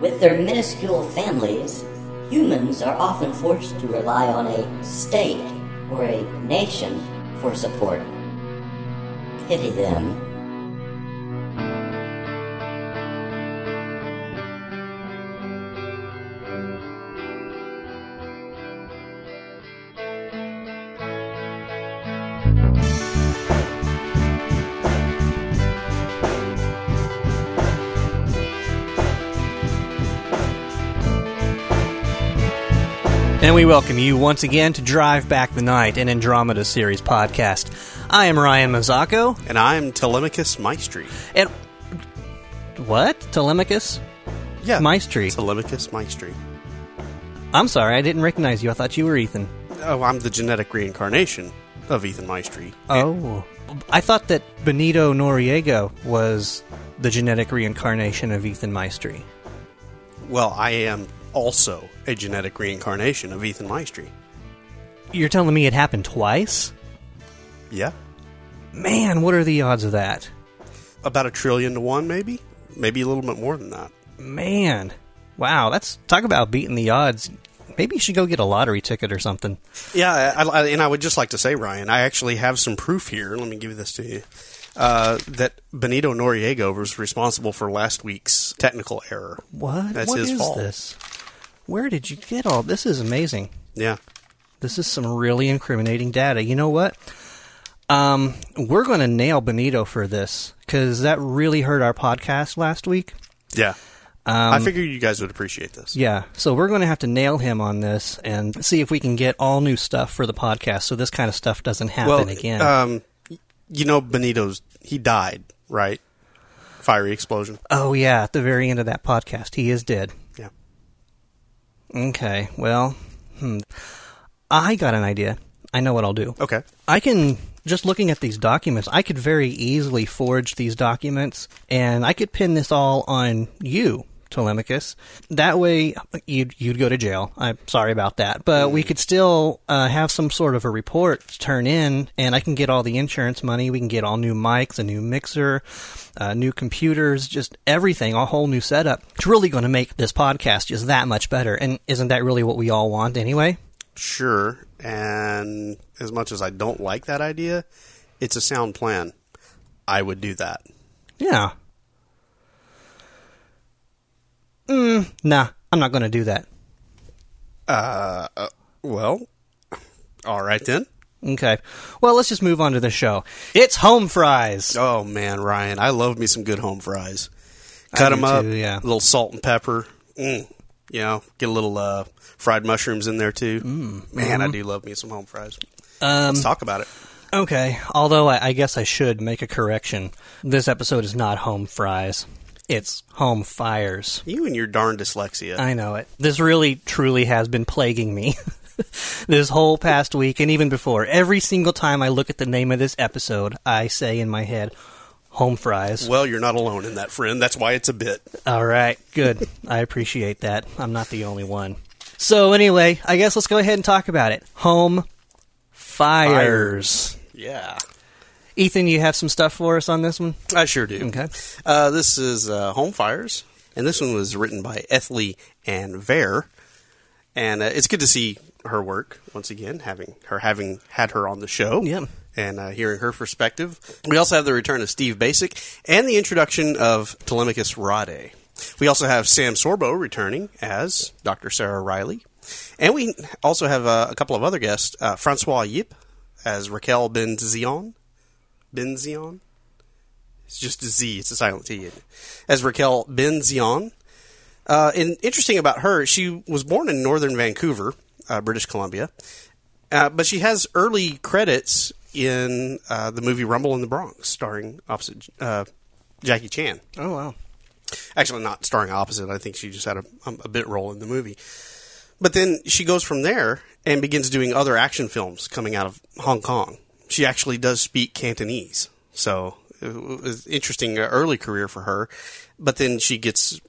With their minuscule families, humans are often forced to rely on a state or a nation for support. Pity them. We welcome you once again to Drive Back the Night, an Andromeda series podcast. I am Ryan Mazzacco, And I'm Telemachus Maestri. and what? Telemachus? Yeah. Maestri. Telemachus Maestri. I'm sorry, I didn't recognize you. I thought you were Ethan. Oh, I'm the genetic reincarnation of Ethan Maestri. Oh, I thought that Benito Noriega was the genetic reincarnation of Ethan Maestri. Well, I am also a genetic reincarnation of Ethan Maestri. You're telling me it happened twice? Yeah. Man, what are the odds of that? About a trillion to one, maybe? Maybe a little bit more than that. Man, wow, that's talk about beating the odds. Maybe you should go get a lottery ticket or something. Yeah, I, I, and I would just like to say, Ryan, I actually have some proof here. Let me give this to you. Uh, that Benito Noriega was responsible for last week's technical error. What? That's What his is fault. this? Where did you get all this? Is amazing. Yeah. This is some really incriminating data. You know what? Um, we're going to nail Benito for this because that really hurt our podcast last week. Yeah. Um, I figured you guys would appreciate this. Yeah, so we're going to have to nail him on this and see if we can get all new stuff for the podcast, so this kind of stuff doesn't happen well, again. Um, you know, Benito's he died, right? Fiery explosion. oh yeah, at the very end of that podcast, he is dead. Okay, well, hmm. I got an idea. I know what I'll do. Okay. I can just looking at these documents, I could very easily forge these documents and I could pin this all on you, Telemachus. That way you'd you'd go to jail. I'm sorry about that. But we could still uh, have some sort of a report to turn in and I can get all the insurance money. We can get all new mics, a new mixer, uh, new computers, just everything, a whole new setup. It's really going to make this podcast just that much better. And isn't that really what we all want anyway? Sure. And as much as I don't like that idea, it's a sound plan. I would do that. Yeah. Mm, nah, I'm not going to do that. Uh, uh, well, all right then. Okay. Well, let's just move on to the show. It's home fries. Oh man, Ryan, I love me some good home fries. Cut them up, too, yeah. a little salt and pepper. Mm, you know, get a little uh, fried mushrooms in there too. Mm, man, I do love me some home fries. Um, Let's talk about it. okay. Although I, I guess I should make a correction. This episode is not home fries. It's home fires. You and your darn dyslexia. I know it. This really, truly has been plaguing me. this whole past week and even before. Every single time I look at the name of this episode, I say in my head, home fries. well, you're not alone in that, friend. That's why it's a bit. All right, good. I appreciate that. I'm not the only one. So anyway, I guess let's go ahead and talk about it. Home fires. Yeah, Ethan, you have some stuff for us on this one? I sure do. Okay. Uh, this is uh, Home Fires, and this one was written by Ethlie Ann Vare. And uh, it's good to see her work once again, having her having had her on the show. Yeah. And uh, hearing her perspective. We also have the return of Steve Bacic and the introduction of Telemachus Rhade. We also have Sam Sorbo returning as Dr. Sarah Riley. And we also have uh, a couple of other guests uh, Francois Yip as Raquel Benzion. Benzion? It's just a Z. It's a silent T. As Raquel Benzion. Uh, and interesting about her, she was born in northern Vancouver, uh, British Columbia, uh, but she has early credits in uh, the movie Rumble in the Bronx, starring opposite uh, Jackie Chan. Oh wow. Actually, not starring opposite. I think she just had a, a bit role in the movie. But then she goes from there and begins doing other action films coming out of Hong Kong. She actually does speak Cantonese, so it was an interesting uh, early career for her. But then she gets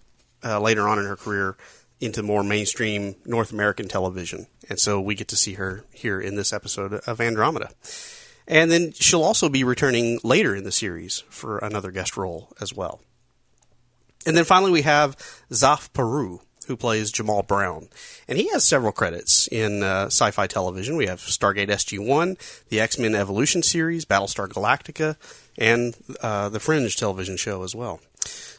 uh, later on in her career into more mainstream North American television, and so we get to see her here in this episode of Andromeda. And then she'll also be returning later in the series for another guest role as well. And then finally, we have Zaf Peru, who plays Jamal Brown. And he has several credits in uh, sci fi television. We have Stargate SG 1, the X Men Evolution series, Battlestar Galactica, and uh, the Fringe television show as well.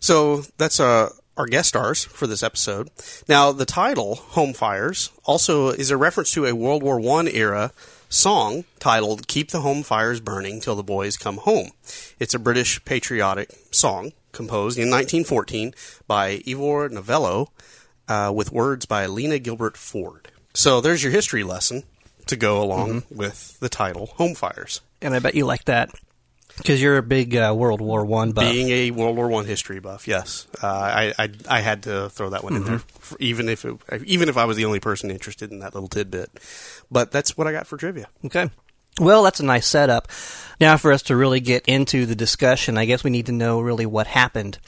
So that's uh, our guest stars for this episode. Now, the title, Home Fires, also is a reference to a World War I era song titled Keep the Home Fires Burning Till the Boys Come Home. It's a British patriotic song composed in 1914 by Ivor Novello uh, with words by Lena Gilbert Ford. So there's your history lesson to go along mm-hmm. with the title Home Fires. And I bet you like that. Because you're a big uh, World War One buff. Being a World War One history buff, yes, uh, I, I, I had to throw that one mm-hmm. in there, mm-hmm. even if it, even if I was the only person interested in that little tidbit. But that's what I got for trivia. Okay. Well, that's a nice setup. Now, for us to really get into the discussion, I guess we need to know really what happened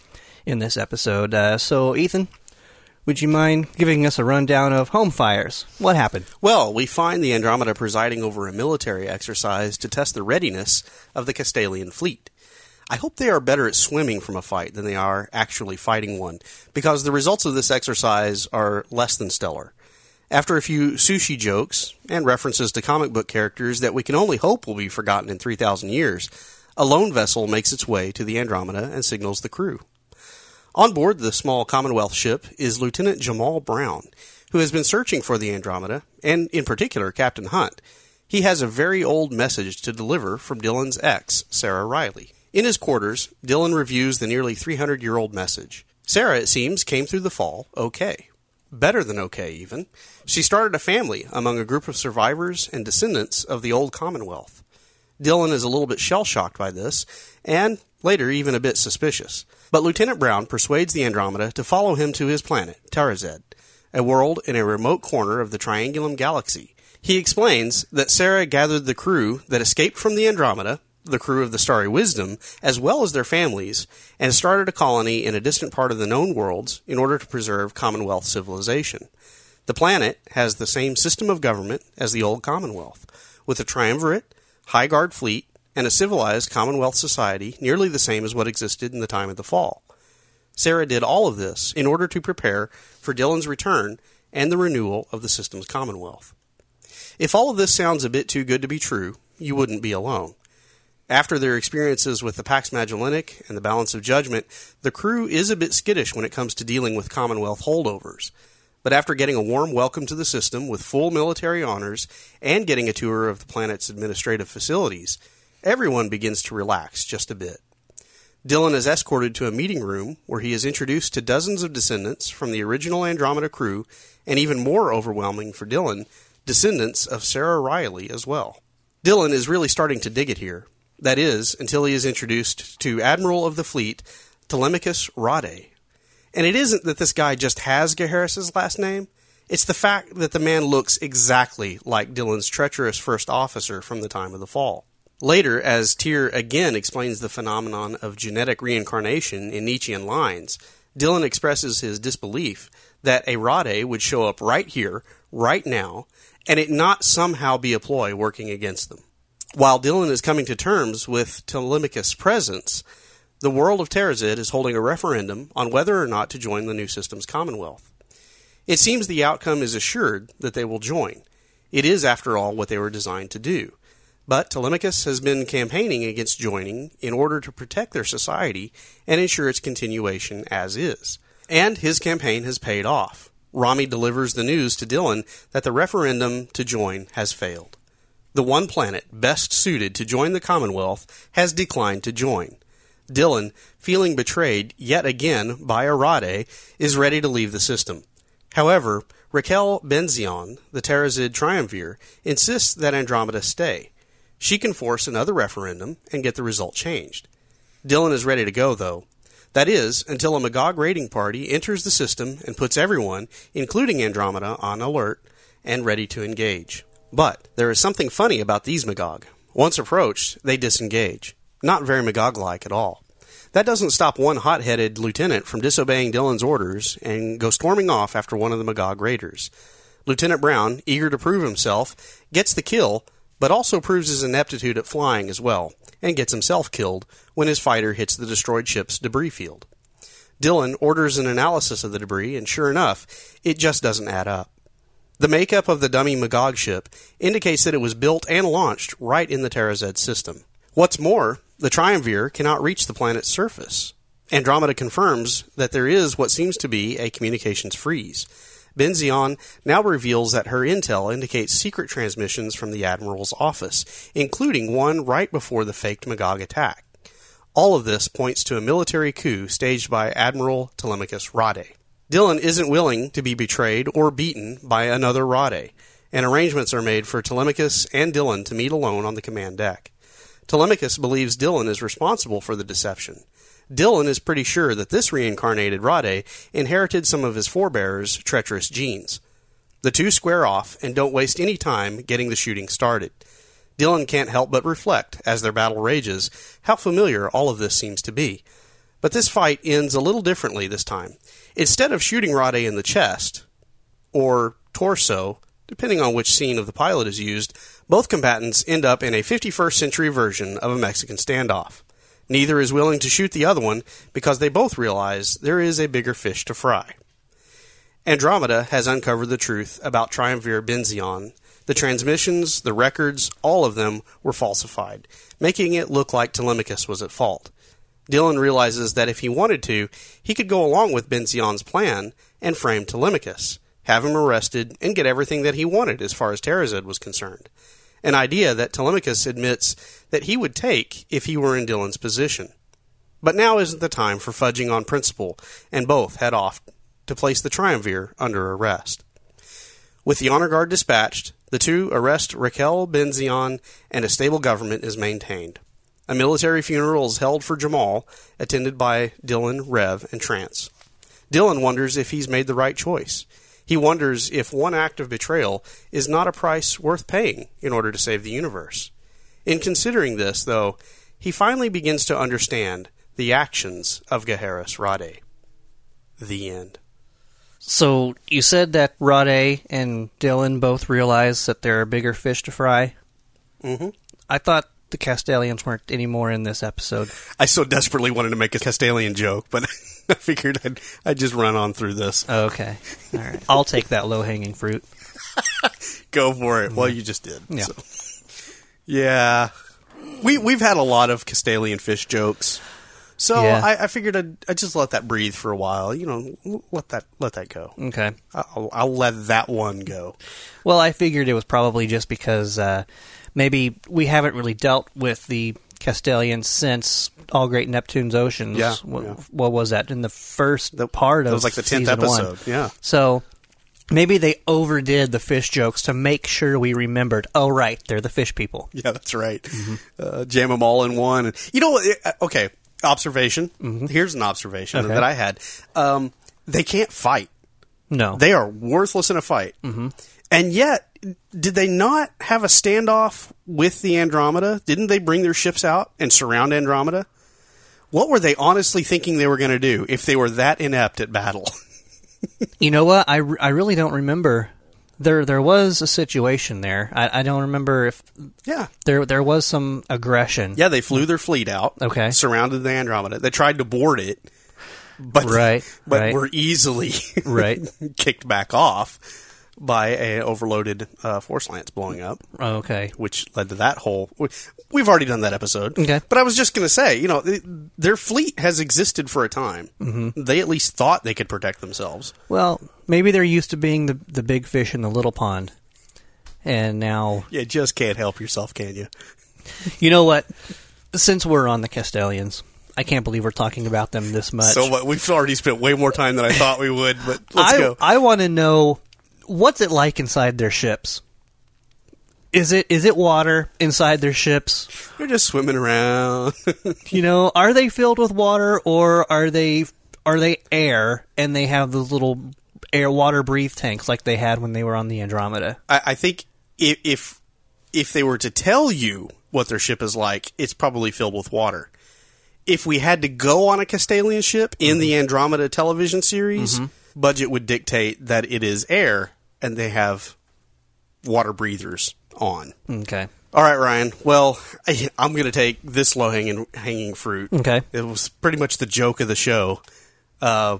in this episode. Uh, so, Ethan, would you mind giving us a rundown of home fires? What happened? Well, we find the Andromeda presiding over a military exercise to test the readiness of the Castalian fleet. I hope they are better at swimming from a fight than they are actually fighting one, because the results of this exercise are less than stellar. After a few sushi jokes and references to comic book characters that we can only hope will be forgotten in 3,000 years, a lone vessel makes its way to the Andromeda and signals the crew. On board the small Commonwealth ship is Lieutenant Jamal Brown, who has been searching for the Andromeda, and in particular Captain Hunt. He has a very old message to deliver from Dylan's ex, Sarah Riley. In his quarters, Dylan reviews the nearly 300 year old message. Sarah, it seems, came through the fall okay. Better than okay, even. She started a family among a group of survivors and descendants of the old Commonwealth. Dylan is a little bit shell shocked by this, and later even a bit suspicious. But Lieutenant Brown persuades the Andromeda to follow him to his planet, Tarazed, a world in a remote corner of the Triangulum Galaxy. He explains that Sarah gathered the crew that escaped from the Andromeda, the crew of the Starry Wisdom, as well as their families, and started a colony in a distant part of the known worlds in order to preserve Commonwealth civilization. The planet has the same system of government as the old Commonwealth, with a triumvirate, high guard fleet, and a civilized Commonwealth society nearly the same as what existed in the time of the fall. Sarah did all of this in order to prepare for Dylan's return and the renewal of the system's Commonwealth. If all of this sounds a bit too good to be true, you wouldn't be alone. After their experiences with the Pax Magellanic and the Balance of Judgment, the crew is a bit skittish when it comes to dealing with Commonwealth holdovers. But after getting a warm welcome to the system with full military honors and getting a tour of the planet's administrative facilities, everyone begins to relax just a bit. Dylan is escorted to a meeting room where he is introduced to dozens of descendants from the original Andromeda crew, and even more overwhelming for Dylan, descendants of Sarah Riley as well. Dylan is really starting to dig it here. That is, until he is introduced to Admiral of the Fleet, Telemachus Rade. And it isn't that this guy just has Gaheris's last name, it's the fact that the man looks exactly like Dylan's treacherous first officer from the time of the fall. Later, as Tyr again explains the phenomenon of genetic reincarnation in Nietzschean lines, Dylan expresses his disbelief that a Rhade would show up right here, right now, and it not somehow be a ploy working against them. While Dylan is coming to terms with Telemachus' presence, the world of Tarazed is holding a referendum on whether or not to join the new system's commonwealth. It seems the outcome is assured that they will join. It is, after all, what they were designed to do. But Telemachus has been campaigning against joining in order to protect their society and ensure its continuation as is. And his campaign has paid off. Rommie delivers the news to Dylan that the referendum to join has failed. The one planet best suited to join the Commonwealth has declined to join. Dylan, feeling betrayed yet again by a Rhade, is ready to leave the system. However, Raquel Benzion, the Tarazed triumvir, insists that Andromeda stay she can force another referendum and get the result changed. Dylan is ready to go, though. That is, until a Magog raiding party enters the system and puts everyone, including Andromeda, on alert and ready to engage. But there is something funny about these Magog. Once approached, they disengage. Not very Magog like at all. That doesn't stop one hot headed lieutenant from disobeying Dylan's orders and go storming off after one of the Magog raiders. Lieutenant Brown, eager to prove himself, gets the kill, but also proves his ineptitude at flying as well, and gets himself killed when his fighter hits the destroyed ship's debris field. Dylan orders an analysis of the debris, and sure enough, it just doesn't add up. The makeup of the dummy Magog ship indicates that it was built and launched right in the Tarazed system. What's more, the Triumvir cannot reach the planet's surface. Andromeda confirms that there is what seems to be a communications freeze. Benzion now reveals that her intel indicates secret transmissions from the Admiral's office, including one right before the faked Magog attack. All of this points to a military coup staged by Admiral Telemachus Rhade. Dylan isn't willing to be betrayed or beaten by another Rhade, and arrangements are made for Telemachus and Dylan to meet alone on the command deck. Telemachus believes Dylan is responsible for the deception. Dylan is pretty sure that this reincarnated Rhade inherited some of his forebears' treacherous genes. The two square off and don't waste any time getting the shooting started. Dylan can't help but reflect, as their battle rages, how familiar all of this seems to be. But this fight ends a little differently this time. Instead of shooting Rhade in the chest, or torso, depending on which scene of the pilot is used, both combatants end up in a 51st century version of a Mexican standoff. Neither is willing to shoot the other one because they both realize there is a bigger fish to fry. Andromeda has uncovered the truth about Triumvir Benzion. The transmissions, the records, all of them were falsified, making it look like Telemachus was at fault. Dylan realizes that if he wanted to, he could go along with Benzion's plan and frame Telemachus, have him arrested, and get everything that he wanted as far as Tarazed was concerned. An idea that Telemachus admits that he would take if he were in Dylan's position. But now isn't the time for fudging on principle, and both head off to place the Triumvir under arrest. With the honor guard dispatched, the two arrest Raquel Benzion, and a stable government is maintained. A military funeral is held for Jamal, attended by Dylan, Rev, and Trance. Dylan wonders if he's made the right choice. He wonders if one act of betrayal is not a price worth paying in order to save the universe. In considering this, though, he finally begins to understand the actions of Gaheris Rhade. The end. So you said that Rhade and Dylan both realize that there are bigger fish to fry. Mm-hmm. I thought the Castalians weren't any more in this episode. I so desperately wanted to make a Castalian joke, but I figured I'd, I'd just run on through this. Okay, all right. I'll take that low hanging fruit. Go for it. Well, you just did. Yeah. So. Yeah. We we've had a lot of Castalian fish jokes. So Yeah. I, I figured I'd, I'd just let that breathe for a while. You know, let that let that go. Okay. I'll, I'll let that one go. Well, I figured it was probably just because uh, maybe we haven't really dealt with the Castalians since All Great Neptune's Oceans. Yeah, What, yeah. what was that in the first part of It was like the tenth season one. episode. Yeah. So maybe they overdid the fish jokes to make sure we remembered. Oh, right, they're the fish people. Yeah, that's right. Mm-hmm. Uh, jam them all in one. You know what? uh, Okay, observation. Here's an observation Mm-hmm. Okay. that I had. Um, they can't fight. No, They are worthless in a fight. Mm-hmm. And yet, did they not have a standoff with the Andromeda? Didn't they bring their ships out and surround Andromeda? What were they honestly thinking they were going to do if they were that inept at battle? You know what? I, I really don't remember. There there was a situation there. I, I don't remember if yeah. there there was some aggression. Yeah, they flew their fleet out. Okay. Surrounded the Andromeda. They tried to board it, but Right, but right. were easily Right. kicked back off by a overloaded uh, force lance blowing up, Oh, Okay. which led to that whole. We've already done that episode. Okay. But I was just going to say, you know, th- their fleet has existed for a time. Mm-hmm. They at least thought they could protect themselves. Well, maybe they're used to being the the big fish in the little pond, and now You just can't help yourself, can you? you know what? Since we're on the Castalians, I can't believe we're talking about them this much. So what? We've already spent way more time than I thought we would. But let's I go. I want to know what's it like inside their ships. Is it is it water inside their ships? They're just swimming around. You know, are they filled with water or are they are they air and they have those little air water breathe tanks like they had when they were on the Andromeda? I, I think if, if if they were to tell you what their ship is like, it's probably filled with water. If we had to go on a Castalian ship in mm-hmm. the Andromeda television series, mm-hmm. Budget would dictate that it is air and they have water breathers on. Okay. All right, Ryan. Well, I, I'm going to take this low hanging hanging fruit. Okay. It was pretty much the joke of the show. uh,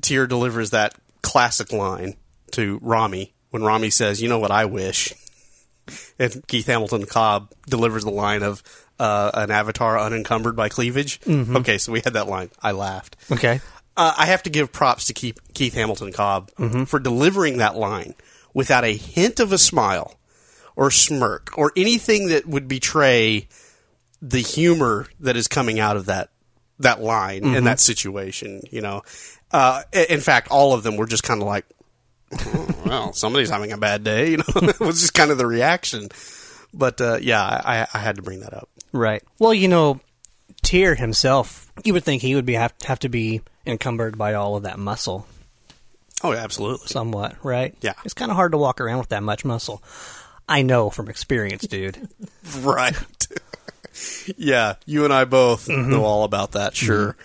Tyr delivers that classic line to Rommie when Rommie says, "You know what I wish," and Keith Hamilton Cobb delivers the line of uh, an avatar unencumbered by cleavage. Okay, so we had that line. I laughed. Okay. Uh, I have to give props to Keith, Keith Hamilton Cobb for delivering that line without a hint of a smile or smirk or anything that would betray the humor that is coming out of that that line and that situation. You know, uh, in fact, all of them were just kind of like, "Oh, "Well, somebody's having a bad day." You know, it was just kind of the reaction. But uh, yeah, I, I had to bring that up. Right. Well, you know, Tyr himself, you would think he would be have, have to be encumbered by all of that muscle Oh, absolutely. somewhat, right? Yeah. It's kind of hard to walk around with that much muscle. I know from experience, dude. Right. yeah, you and I both know all about that. Sure.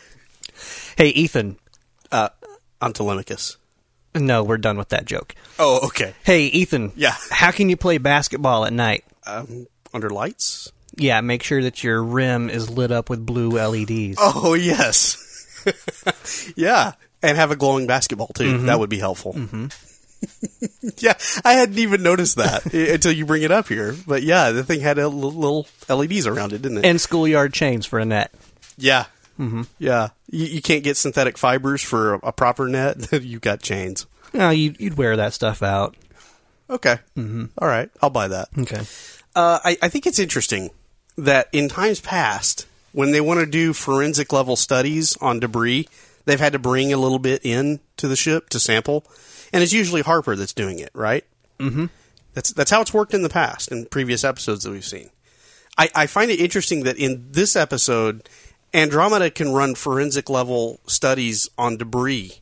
hey, Ethan. Uh, I'm Telemachus. No, we're done with that joke. Oh, okay. Hey, Ethan. Yeah. How can you play basketball at night? Um, under lights? Yeah, make sure that your rim is lit up with blue LEDs. Oh, yes. yeah, and have a glowing basketball too. That would be helpful. yeah, I hadn't even noticed that until you bring it up here. But yeah, the thing had a little LEDs around it, didn't it? And schoolyard chains for a net. yeah. Mm-hmm. Yeah, you, you can't get synthetic fibers for a, a proper net. you got chains. No, you'd, you'd wear that stuff out. Okay. Mm-hmm. right, I'll buy that. Okay. Uh, I, I think it's interesting that in times past, when they want to do forensic level studies on debris, they've had to bring a little bit in to the ship to sample, and it's usually Harper that's doing it, right? Mm-hmm. That's that's how it's worked in the past in previous episodes that we've seen. I, I find it interesting that in this episode, Andromeda can run forensic level studies on debris,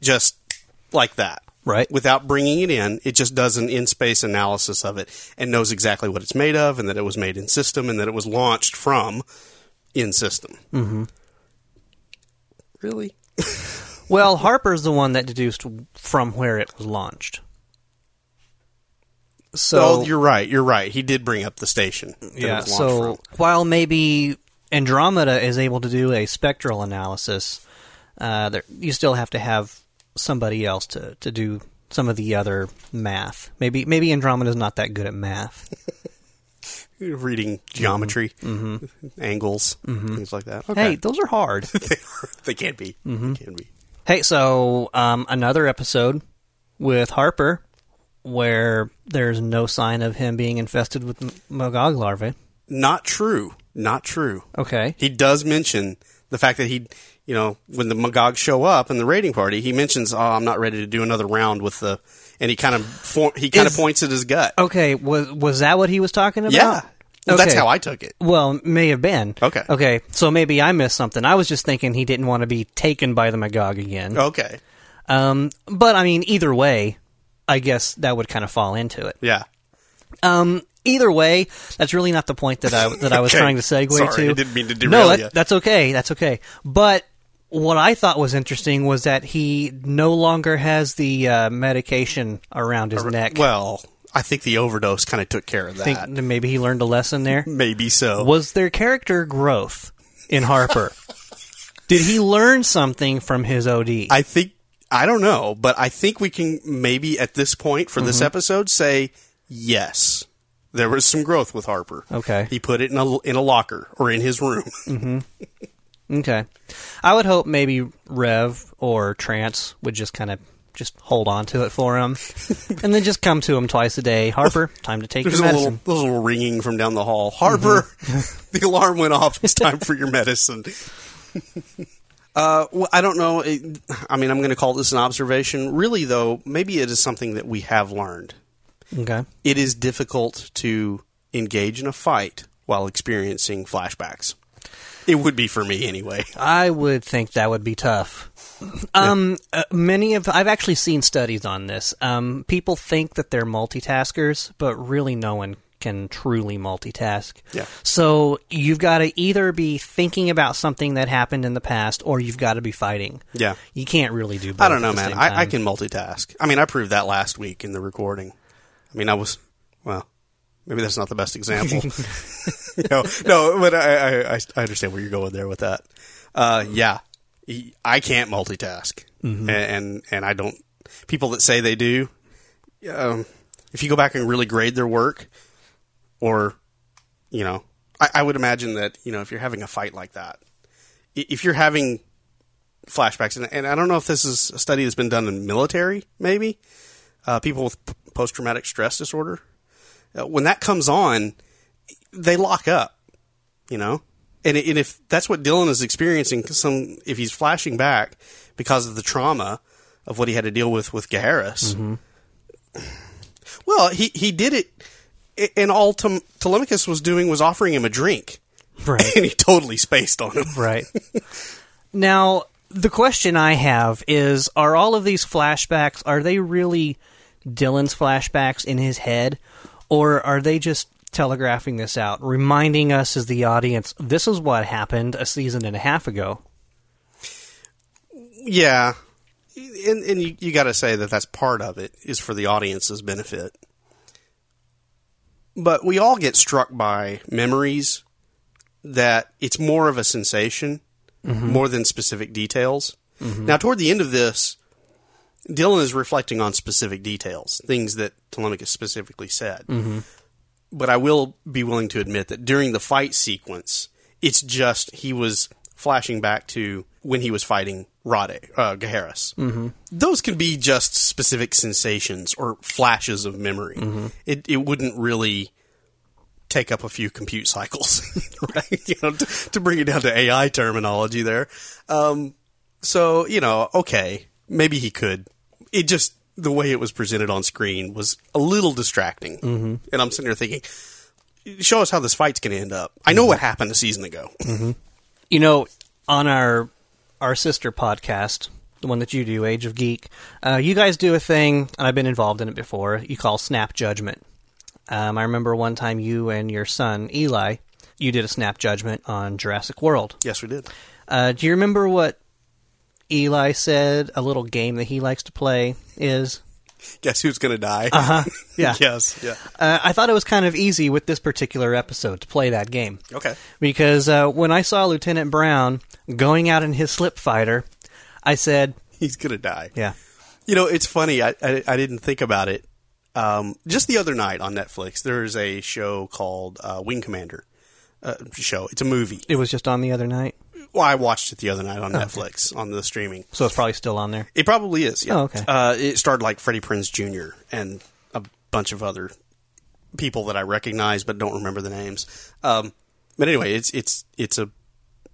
just like that Right. without bringing it in. It just does an in space analysis of it and knows exactly what it's made of, and that it was made in system, and that it was launched from in system. Mm-hmm. Really? Well, Harper's the one that deduced from where it was launched. So you're right. You're right. He did bring up the station. Yeah. So from. while maybe Andromeda is able to do a spectral analysis, uh, there, you still have to have somebody else to, to do some of the other math. Maybe maybe Andromeda's not that good at math. reading mm-hmm. geometry, mm-hmm. angles, mm-hmm. things like that. Hey, Okay. those are hard. they, are, they can be. They can be. Hey, so um, another episode with Harper where there's no sign of him being infested with m- Magog larvae. Not true. Not true. Okay. he does mention the fact that he, you know, when the Magog show up in the raiding party, he mentions, "Oh, I'm not ready to do another round with the," and he kind of for, he kind of points at his gut. Okay, was was that what he was talking about? yeah, Well, that's how I took it. Well, may have been. Okay. Okay, so maybe I missed something. I was just thinking he didn't want to be taken by the Magog again. Okay, Um, but I mean, either way, I guess that would kind of fall into it. yeah, Um, either way, that's really not the point that I that I was Okay. trying to segue Sorry, to. I didn't mean to no, derail that, ya. that's okay. That's okay. But what I thought was interesting was that he no longer has the uh, medication around his neck. Well, I think the overdose kind of took care of think that. that maybe he learned a lesson there. Maybe so. Was there character growth in Harper? Did he learn something from his OD? I think I don't know, but I think we can maybe at this point for Mm-hmm. this episode say yes. There was some growth with Harper. Okay. He put it in a in a locker or in his room. okay. I would hope maybe Rev or Trance would just kind of just hold on to it for him, and then just come to him twice a day. Harper, time to take There's your a medicine. little, there's a little ringing from down the hall. Harper, Mm-hmm. the alarm went off. It's time for your medicine. uh, well, I don't know. It, I mean, I'm going to call this an observation. Really, though, maybe it is something that we have learned. Okay. It is difficult to engage in a fight while experiencing flashbacks. It would be for me anyway. I would think that would be tough. Um, uh, many of I've actually seen studies on this. Um, people think that they're multitaskers, but really, no one can truly multitask. Yeah. So you've got to either be thinking about something that happened in the past, or you've got to be fighting. Yeah. You can't really do. both I don't know, man. I, I can multitask. I mean, I proved that last week in the recording. I mean, I was well. Maybe that's not the best example. no, no, but I, I, I- I understand where you're going there with that. Uh, yeah, I can't multitask, and, and and I don't. People that say they do, um, if you go back and really grade their work, or you know, I, I would imagine that you know if you're having a fight like that, if you're having flashbacks, and, and I don't know if this is a study that's been done in military, maybe uh, people with post traumatic stress disorder, Uh, when that comes on, they lock up, you know, and, and if that's what Dylan is experiencing, some if he's flashing back because of the trauma of what he had to deal with with Gaheris, mm-hmm. well, he he did it, and all Tem- Telemachus was doing was offering him a drink, Right. and he totally spaced on him. Right. now, the question I have is are all of these flashbacks are they really Dylan's flashbacks in his head or are they just telegraphing this out, reminding us as the audience this is what happened a season and a half ago? Yeah, and and you, you got to say that that's part of it is for the audience's benefit. But we all get struck by memories that it's more of a sensation mm-hmm. more than specific details. Mm-hmm. Now, toward the end of this, Dylan is reflecting on specific details, things that Telemachus specifically said. But I will be willing to admit that during the fight sequence, it's just he was flashing back to when he was fighting Rhade, uh, Gaheris. Mm-hmm. Those can be just specific sensations or flashes of memory. It, it wouldn't really take up a few compute cycles, right? You know, to, to bring it down to AI terminology there. Um, so, you know, okay, maybe he could. It just, the way it was presented on screen was a little distracting. Mm-hmm. And I'm sitting there thinking, show us how this fight's going to end up. I know what happened a season ago. You know, on our our sister podcast, the one that you do, Age of Geek, uh, you guys do a thing, and I've been involved in it before. You call Snap Judgment. Um, I remember one time you and your son Eli, you did a Snap Judgment on Jurassic World. yes, we did. Uh, do you remember what Eli said? A little game that he likes to play is. Guess who's going to die? Uh-huh. Yeah. yes. Yeah. Uh, I thought it was kind of easy with this particular episode to play that game. Okay. because uh, when I saw Lieutenant Brown going out in his slip fighter, I said, He's going to die. "Yeah, You know, it's funny. I, I, I didn't think about it. Um, just the other night on Netflix, there's a show called uh, Wing Commander. Uh, show. It's a movie. it was just on the other night, Well, I watched it the other night on Netflix on the streaming. so it's probably still on there." It probably is. Yeah. Oh, okay. Uh, it starred like Freddie Prinze Jr. and a bunch of other people that I recognize but don't remember the names. Um, but anyway, it's it's it's a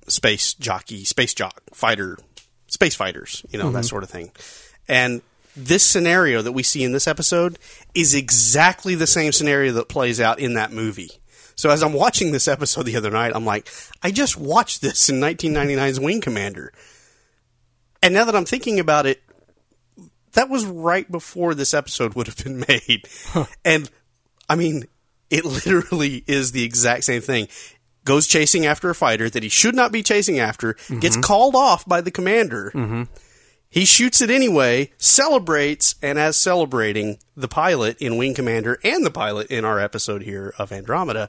space jockey, space jock fighter, space fighters, you know that sort of thing. And this scenario that we see in this episode is exactly the same scenario that plays out in that movie. So as I'm watching this episode the other night, I'm like, I just watched this in 1999's Wing Commander. And now that I'm thinking about it, that was right before this episode would have been made. And I mean, it literally is the exact same thing. Goes chasing after a fighter that he should not be chasing after, gets mm-hmm. called off by the commander. Mm-hmm. He shoots it anyway, celebrates, and as celebrating, the pilot in Wing Commander and the pilot in our episode here of Andromeda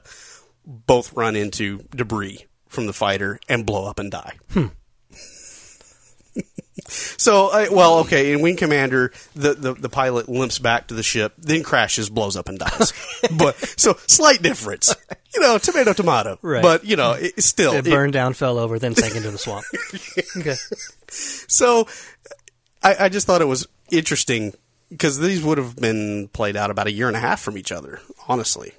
both run into debris from the fighter and blow up and die. Hmm. So, uh, well, okay. In Wing Commander, the, the the pilot limps back to the ship, then crashes, blows up, and dies. but so slight difference, you know, tomato tomato. Right. But you know, it, still, It it- burned down, fell over, then sank into the swamp. okay. so I, I just thought it was interesting because these would have been played out about a year and a half from each other. Honestly,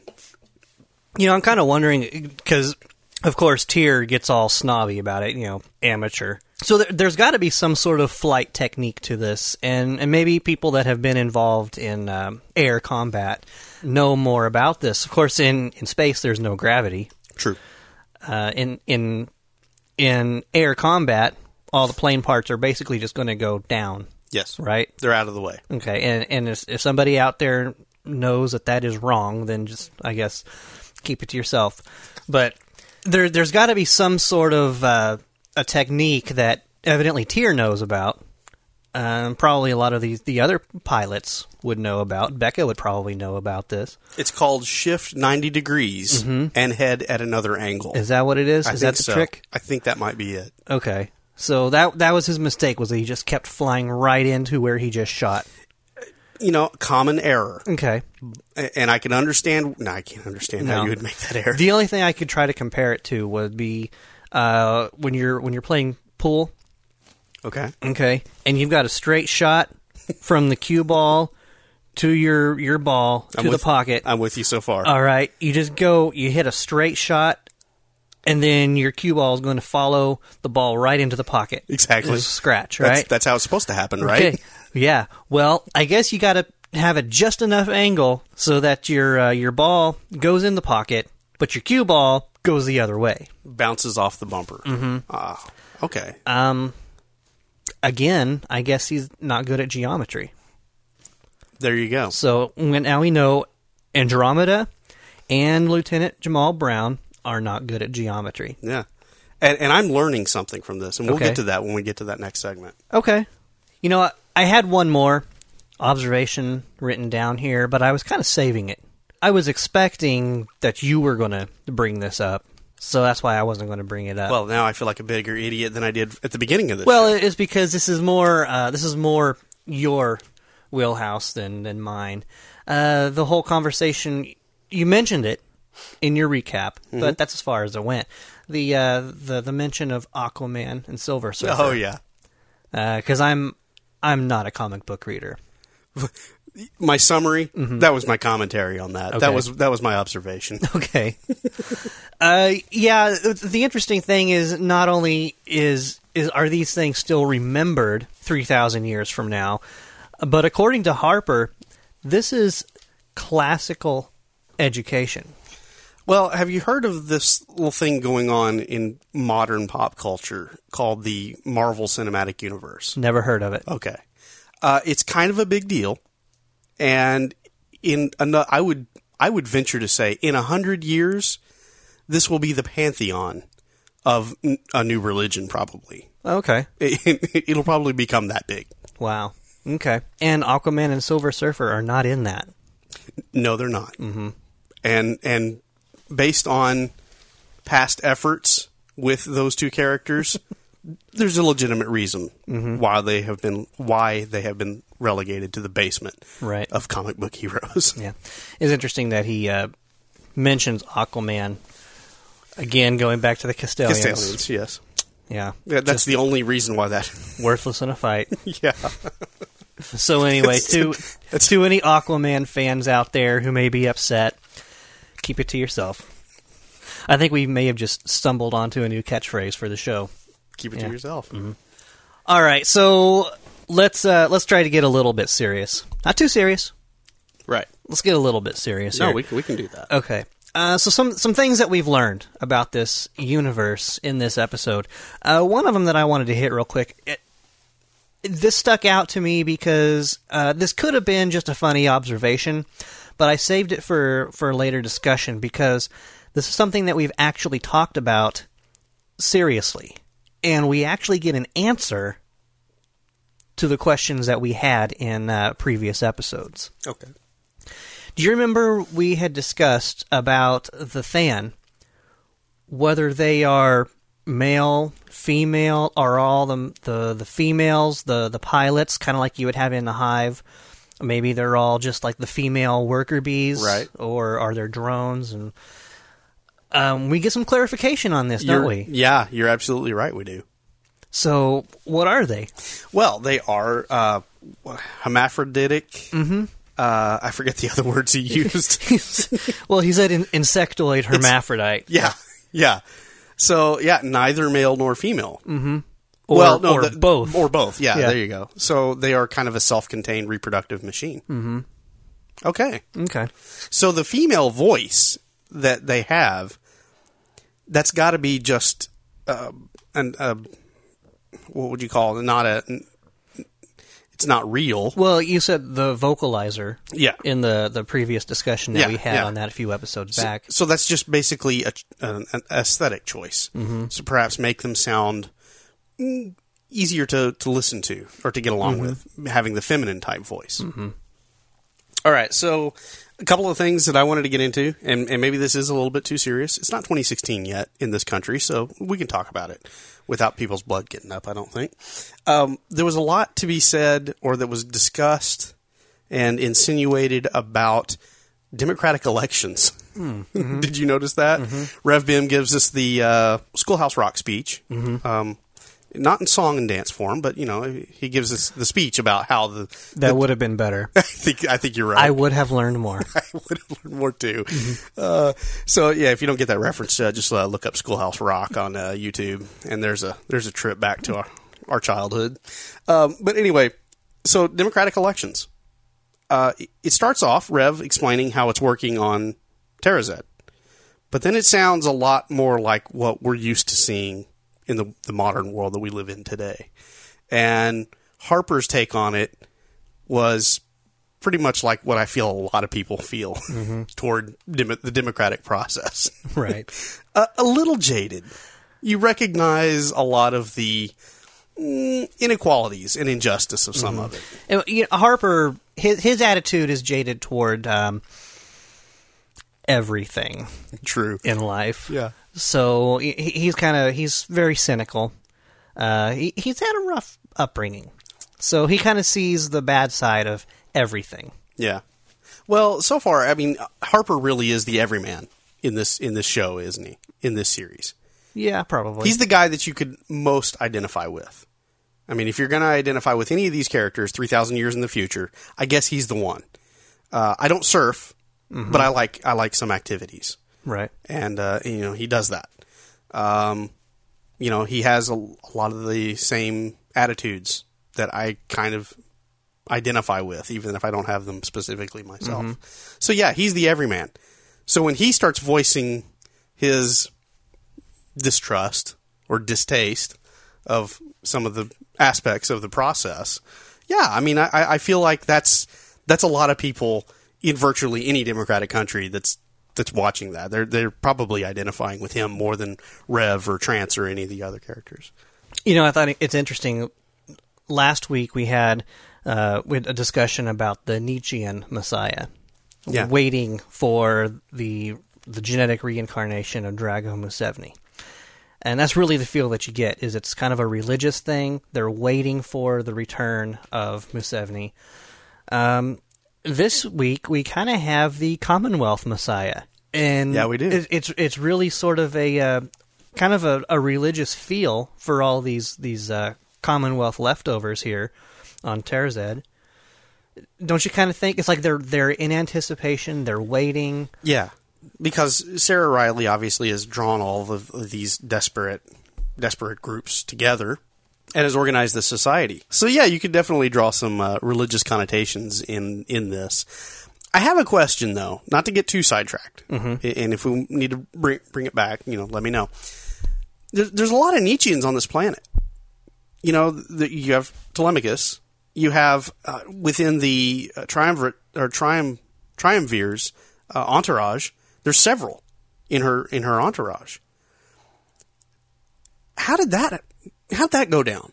You know, I'm kind of wondering because, of course, Tyr gets all snobby about it. You know, amateur. So there, there's got to be some sort of flight technique to this, and and maybe people that have been involved in um, air combat know more about this. Of course, in in space, there's no gravity. true. Uh, in in in air combat, all the plane parts are basically just going to go down, Yes, right? They're out of the way. Okay, and and if, if somebody out there knows that that is wrong, then just I guess keep it to yourself. But there there's got to be some sort of uh, a technique that evidently Tyr knows about. Um, probably a lot of these the other pilots would know about. Beka would probably know about this. It's called shift ninety degrees and head at another angle. Is that what it is? I Is that the so. trick? I think that might be it. Okay. So that that was his mistake. Was that he just kept flying right into where he just shot? You know, common error. Okay. And I can understand. No, I can't understand how you would make that error. The only thing I could try to compare it to would be uh, when you're when you're playing pool. okay. Okay, and you've got a straight shot from the cue ball to your your ball to I'm the with- pocket. I'm with you so far. All right, you just go, you hit a straight shot, and then your cue ball is going to follow the ball right into the pocket. Exactly. Scratch, that's, right? that's how it's supposed to happen, right? Okay. Yeah. Well, I guess you got to have it just enough angle so that your uh, your ball goes in the pocket, but your cue ball goes the other way. Bounces off the bumper. Mm-hmm. Ah, okay. Um, again, I guess he's not good at geometry. There you go. So now we know Andromeda and Lieutenant Jamal Brown are not good at geometry. Yeah. And, and I'm learning something from this, and we'll Okay. get to that when we get to that next segment. Okay. You know, I, I had one more observation written down here, but I was kind of saving it. I was expecting that you were going to bring this up, so that's why I wasn't going to bring it up. Well, now I feel like a bigger idiot than I did at the beginning of this. well, show. it's because this is more uh, this is more your wheelhouse than than mine. Uh, the whole conversation you mentioned it in your recap, Mm-hmm. but that's as far as it went. The uh, the the mention of Aquaman and Silver Surfer. oh yeah. because I'm I'm not a comic book reader. My summary. That was my commentary on that. That Mm-hmm. Was that was my observation. Okay. uh, yeah. The interesting thing is not only is is are these things still remembered three thousand years from now, but according to Harper, this is classical education. Well, have you heard of this little thing going on in modern pop culture called the Marvel Cinematic Universe? Never heard of it. Okay. Uh, it's kind of a big deal, and in ano- I would I would venture to say in a hundred years, this will be the pantheon of a new religion. Probably Okay. it, it'll probably become that big. Wow. Okay. And Aquaman and Silver Surfer are not in that. No, they're not. Mm-hmm. And and based on past efforts with those two characters, there's a legitimate reason why they have been why they have been relegated to the basement Right. of comic book heroes. Yeah, it's interesting that he uh, mentions Aquaman again, going back to the Castellians. Castalians, yes. Yeah, Yeah, that's the only reason why that. worthless in a fight. yeah, So anyway, to to any Aquaman fans out there who may be upset, keep it to yourself. I think we may have just stumbled onto a new catchphrase for the show. Keep it Yeah. to yourself. All right, so let's uh, let's try to get a little bit serious. Not too serious. Right. Let's get a little bit serious. No, here. we we can do that. Okay. Uh, so some some things that we've learned about this universe in this episode. Uh, one of them that I wanted to hit real quick. It, this stuck out to me because uh, this could have been just a funny observation, but I saved it for for later discussion because this is something that we've actually talked about seriously, and we actually get an answer to the questions that we had in uh, previous episodes. Okay. Do you remember we had discussed about the Than, whether they are male, female, are all the the, the females, the the pilots, kind of like you would have in the hive? Maybe they're all just like the female worker bees, Right. Or are there drones? And um, we get some clarification on this, You're- don't we? Yeah, you're absolutely right. We do. So, what are they? Well, they are uh, hermaphroditic. Mm-hmm. Uh, I forget the other words he used. well, he said in, insectoid hermaphrodite. yeah, yeah. So yeah, neither male nor female. Mm-hmm. Or, well, no, or the- both. or both. Yeah, Yeah. there you go. So they are kind of a self-contained reproductive machine. Mm-hmm. Okay, okay. so the female voice that they have, that's got to be just uh, an uh, what would you call it? Not a. It's not real. Well, you said the vocalizer. Yeah. In the the previous discussion that Yeah, we had yeah. on that a few episodes back. So that's just basically a, an, an aesthetic choice. Mm-hmm. So perhaps make them sound mm, easier to, to listen to or to get along with, having the feminine type voice. Mm-hmm. All right, so a couple of things that I wanted to get into, and, and maybe this is a little bit too serious. It's not 2016 yet in this country, so we can talk about it without people's blood getting up, I don't think. Um, there was a lot to be said or that was discussed and insinuated about democratic elections. Did you notice that? Rev Bem gives us the uh, Schoolhouse Rock speech. Um, not in song and dance form, but you know, he gives us the speech about how the. That would have been better. I think I think you're right. I would have learned more. I would have learned more too. Uh, so yeah, if you don't get that reference, uh, just uh, look up Schoolhouse Rock on uh, YouTube, and there's a there's a trip back to our our childhood. Um, but anyway, so democratic elections. Uh, it- it starts off Rev explaining how it's working on Tarazed, but then it sounds a lot more like what we're used to seeing in the the modern world that we live in today. And Harper's take on it was pretty much like what I feel a lot of people feel toward dem- the democratic process. right. a, a little jaded. You recognize a lot of the mm, inequalities and injustice of some of it. And, you know, Harper, his his attitude is jaded toward um, everything True. in life. Yeah. So he, he's kind of he's very cynical. Uh, he, he's had a rough upbringing, so he kind of sees the bad side of everything. Yeah. Well, so far, I mean, Harper really is the everyman in this in this show, isn't he? In this series, Yeah, probably. he's the guy that you could most identify with. I mean, if you're going to identify with any of these characters, three thousand years in the future, I guess he's the one. Uh, I don't surf, but I like I like some activities. right. and uh, you know he does that. Um, you know he has a, a lot of the same attitudes that I kind of identify with, even if I don't have them specifically myself. So yeah, he's the everyman. So when he starts voicing his distrust or distaste of some of the aspects of the process, yeah, I mean, I, I feel like that's that's a lot of people in virtually any democratic country that's that's watching that. They're they're probably identifying with him more than Rev or Trance or any of the other characters. You know, I thought it's interesting. Last week we had uh, we had a discussion about the Nietzschean Messiah, Yeah. waiting for the the genetic reincarnation of Drago Museveni, and that's really the feel that you get. Is it's kind of a religious thing. They're waiting for the return of Museveni. Um, this week we kind of have the Commonwealth Messiah, and Yeah, we do. It, it's it's really sort of a uh, kind of a, a religious feel for all these these uh, Commonwealth leftovers here on Tarazed. Don't you kind of think it's like they're they're in anticipation, they're waiting. Yeah, because Sarah Riley obviously has drawn all of, of these desperate desperate groups together and has organized the society. So yeah, you could definitely draw some uh, religious connotations in in this. I have a question though, not to get too sidetracked, and if we need to bring bring it back, you know, let me know. There's, there's a lot of Nietzscheans on this planet. You know, the, you have Telemachus. You have uh, within the uh, triumvirate or trium triumvirs uh, entourage. There's several in her in her entourage. How did that how did that go down?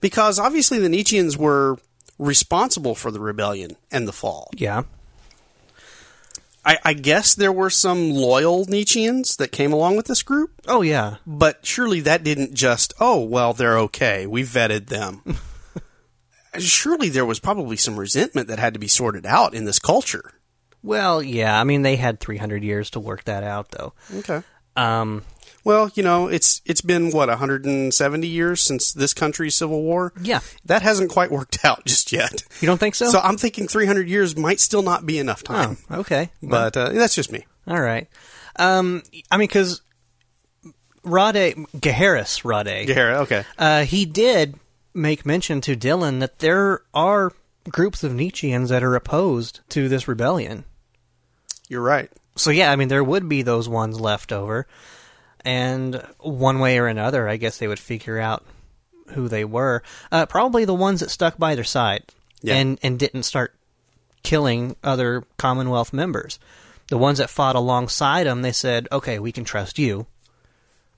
Because obviously the Nietzscheans were responsible for the rebellion and the fall. Yeah, I, I guess there were some loyal Nietzscheans that came along with this group, oh yeah, but surely that didn't just oh well they're okay we vetted them. surely there was probably some resentment that had to be sorted out in this culture. well yeah. I mean they had three hundred years to work that out though. Okay. Um, Well, you know, it's it's been what 170 years since this country's civil war. Yeah. that hasn't quite worked out just yet. you don't think so? So I'm thinking 300 years might still not be enough time. oh, okay. But uh, that's just me. All right. Um, I mean, because Rhade Gaheris Rhade, Gahara, okay. uh, he did make mention to Dylan that there are groups of Nietzscheans that are opposed to this rebellion. You're right. So yeah, I mean, there would be those ones left over, and one way or another, I guess they would figure out who they were. Uh, probably the ones that stuck by their side Yeah. and and didn't start killing other Commonwealth members. The ones that fought alongside them, they said, "Okay, we can trust you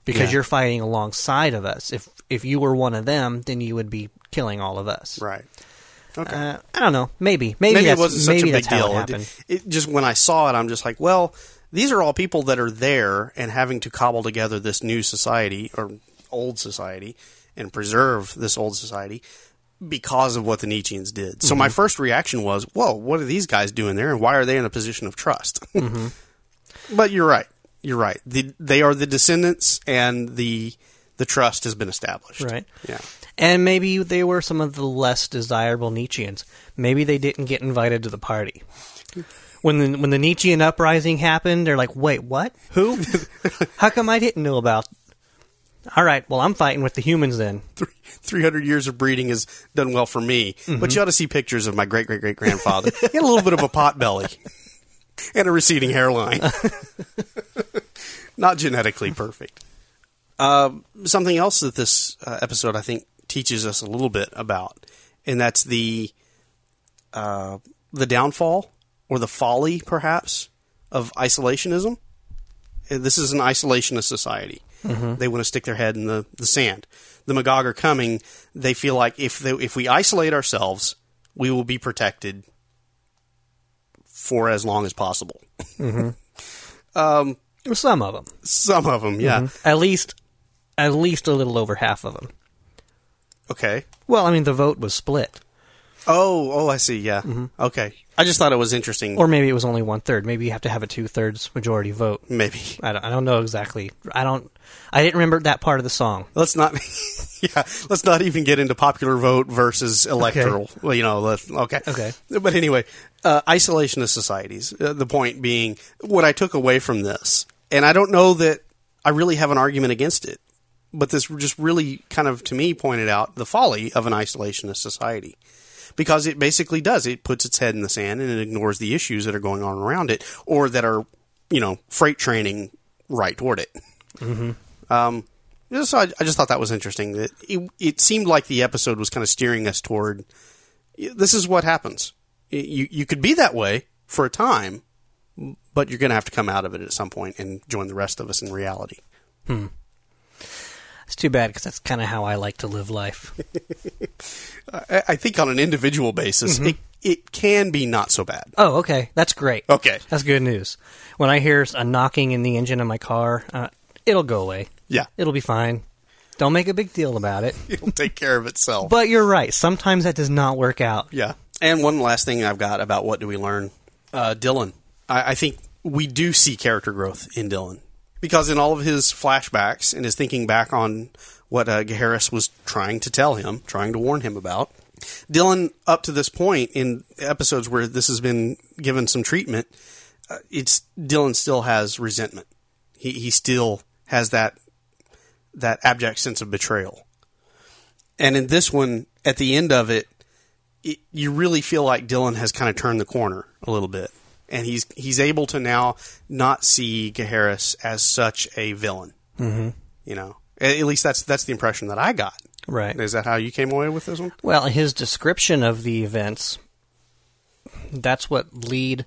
because Yeah. you're fighting alongside of us. If if you were one of them, then you would be killing all of us." Right. Okay. Uh, I don't know. Maybe. Maybe, maybe it that's, wasn't such maybe a big deal. it it just when I saw it, I'm just like, well, these are all people that are there and having to cobble together this new society or old society and preserve this old society because of what the Nietzscheans did. So Mm-hmm. my first reaction was, whoa, what are these guys doing there, and why are they in a position of trust? Mm-hmm. but you're right. You're right. The, they are the descendants, and the the trust has been established. Right. Yeah. And maybe they were some of the less desirable Nietzscheans. Maybe they didn't get invited to the party. When the when the Nietzschean uprising happened, they're like, "Wait, what? Who? How come I didn't know about?" All right, well, I'm fighting with the humans then. Three hundred years of breeding has done well for me, Mm-hmm. but you ought to see pictures of my great great great grandfather. he had a little bit of a pot belly and a receding hairline. Not genetically perfect. Uh, something else that this uh, episode I think teaches us a little bit about, and that's the uh, the downfall or the folly, perhaps, of isolationism. Uh, This is an isolationist society. They want to stick their head in the, the sand. The Magog are coming. They feel like if they, if we isolate ourselves, we will be protected for as long as possible. Um, Some of them, Some of them, yeah. at least, at least a little over half of them. Okay. Well, I mean, the vote was split, Oh, oh, I see. Yeah. Okay. I just thought it was interesting. or maybe it was only one third. Maybe you have to have a two thirds majority vote. maybe I don't, I don't know exactly. I don't. I didn't remember that part of the song. let's not. yeah, let's not even get into popular vote versus electoral. Well, you know. Let's, okay. Okay. But anyway, uh, isolationist societies. Uh, the point being, what I took away from this, and I don't know that I really have an argument against it, but this just really kind of to me pointed out the folly of an isolationist society. Because it basically does. It puts its head in the sand and it ignores the issues that are going on around it or that are, you know, freight training right toward it. Um, so I, I just thought that was interesting. That it, it seemed like the episode was kind of steering us toward this is what happens. You you could be that way for a time, but you're going to have to come out of it at some point and join the rest of us in reality. It's too bad because that's kind of how I like to live life. I, I think on an individual basis, it it can be not so bad. Oh, okay, that's great. Okay, That's good news. When I hear a knocking in the engine of my car, uh, it'll go away. yeah, It'll be fine. Don't make a big deal about it. it'll take care of itself. But you're right. Sometimes that does not work out. Yeah. And one last thing I've got about what do we learn? Uh, Dylan. I, I think we do see character growth in Dylan because in all of his flashbacks and his thinking back on what uh, Gaheris was trying to tell him, trying to warn him about, Dylan, up to this point in episodes where this has been given some treatment, uh, it's Dylan still has resentment. He he still has that that abject sense of betrayal. And in this one, at the end of it, it, you really feel like Dylan has kind of turned the corner a little bit, and he's he's able to now not see Gaheris as such a villain. Mm-hmm. You know, at, at least that's that's the impression that I got. Right. Is that how you came away with this one? Well, his description of the events, that's what lead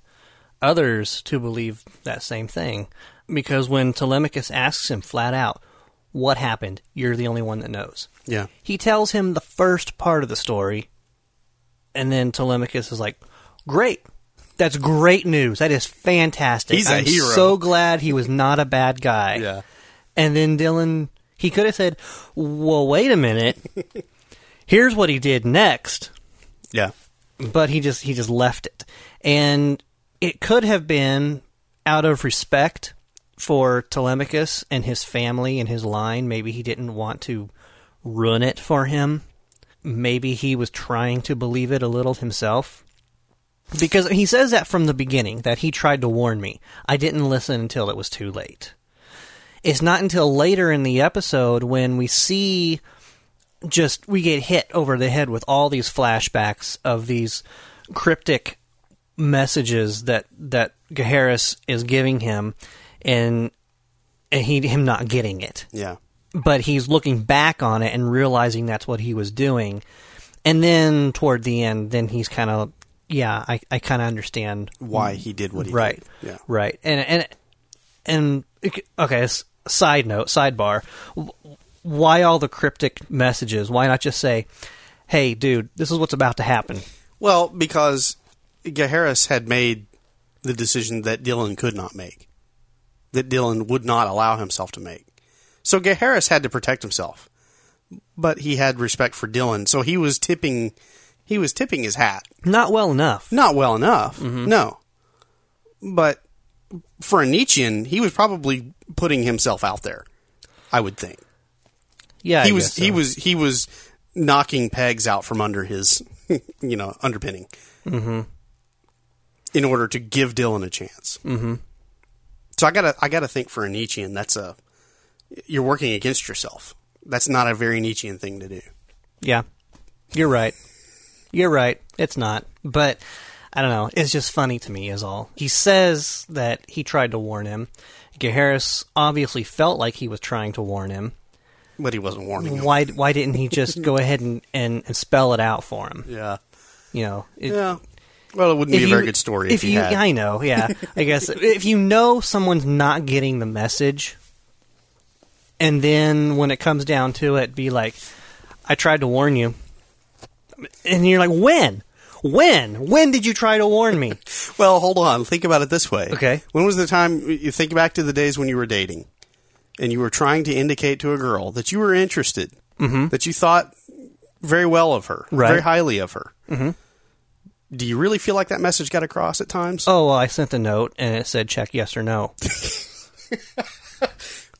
others to believe that same thing. Because when Telemachus asks him flat out, what happened? You're the only one that knows. Yeah, He tells him the first part of the story, and then Telemachus is like, great. That's great news. That is fantastic. He's a I'm hero." so glad he was not a bad guy. yeah, And then Dylan, he could have said, well, wait a minute. Here's what he did next yeah, but he just he just left it and it could have been out of respect for Telemachus and his family and his line maybe he didn't want to ruin it for him maybe he was trying to believe it a little himself because he says that from the beginning that he tried to warn me. I didn't listen until it was too late. It's not until later in the episode when we see just we get hit over the head with all these flashbacks of these cryptic messages that that Gaheris is giving him and and he him not getting it. Yeah, but he's looking back on it and realizing that's what he was doing. And then toward the end then he's kind of yeah I, I kind of understand why he did what he right. Did. Yeah, right. And and and okay side note sidebar. Why all the cryptic messages? Why not just say hey dude this is what's about to happen. Well, because Gaheris had made the decision that Dylan could not make, that Dylan would not allow himself to make. So Gaheris had to protect himself, but he had respect for Dylan, so he was tipping, he was tipping his hat. Not well enough. Not well enough, no. But for a Nietzschean, he was probably putting himself out there. I would think Yeah, he I was so. he was he was knocking pegs out from under his you know underpinning Mm-hmm. in order to give Dylan a chance. Mm-hmm. So I gotta I gotta think for a Nietzschean that's a you're working against yourself. That's not a very Nietzschean thing to do. Yeah, you're right. You're right. It's not. But I don't know. It's just funny to me, is all. He says that he tried to warn him. Harris obviously felt like he was trying to warn him. But he wasn't warning him. Why? Why didn't he just go ahead and, and, and spell it out for him? Yeah. You know. It, Yeah. Well, it wouldn't be a very good story if, if he you, had. I know. Yeah. I guess if you know someone's not getting the message, and then when it comes down to it, be like, "I tried to warn you," and you're like, "When? When? When did you try to warn me?" Well, hold on. Think about it this way. Okay. When was the time you think back to the days when you were dating and you were trying to indicate to a girl that you were interested, mm-hmm. that you thought very well of her, Right. very highly of her? Mm-hmm. Do you really feel like that message got across at times? Oh, well, I sent a note and it said check yes or no.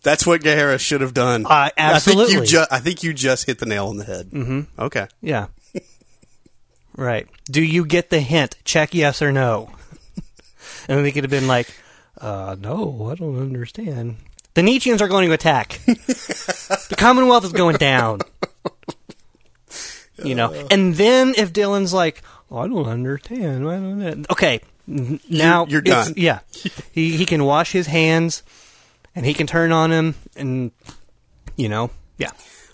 That's what Gahara should have done. Uh, I think absolutely. you just I think you just hit the nail on the head. Mm-hmm. Okay. Yeah. Right. Do you get the hint? Check yes or no. and they could have been like, uh, no, I don't understand. The Nietzscheans are going to attack. the Commonwealth is going down. You know, and then if Dylan's like, oh, I don't understand. I don't know. Okay, n- now you're it's- done. Yeah, he he can wash his hands, and he can turn on him, and you know, yeah,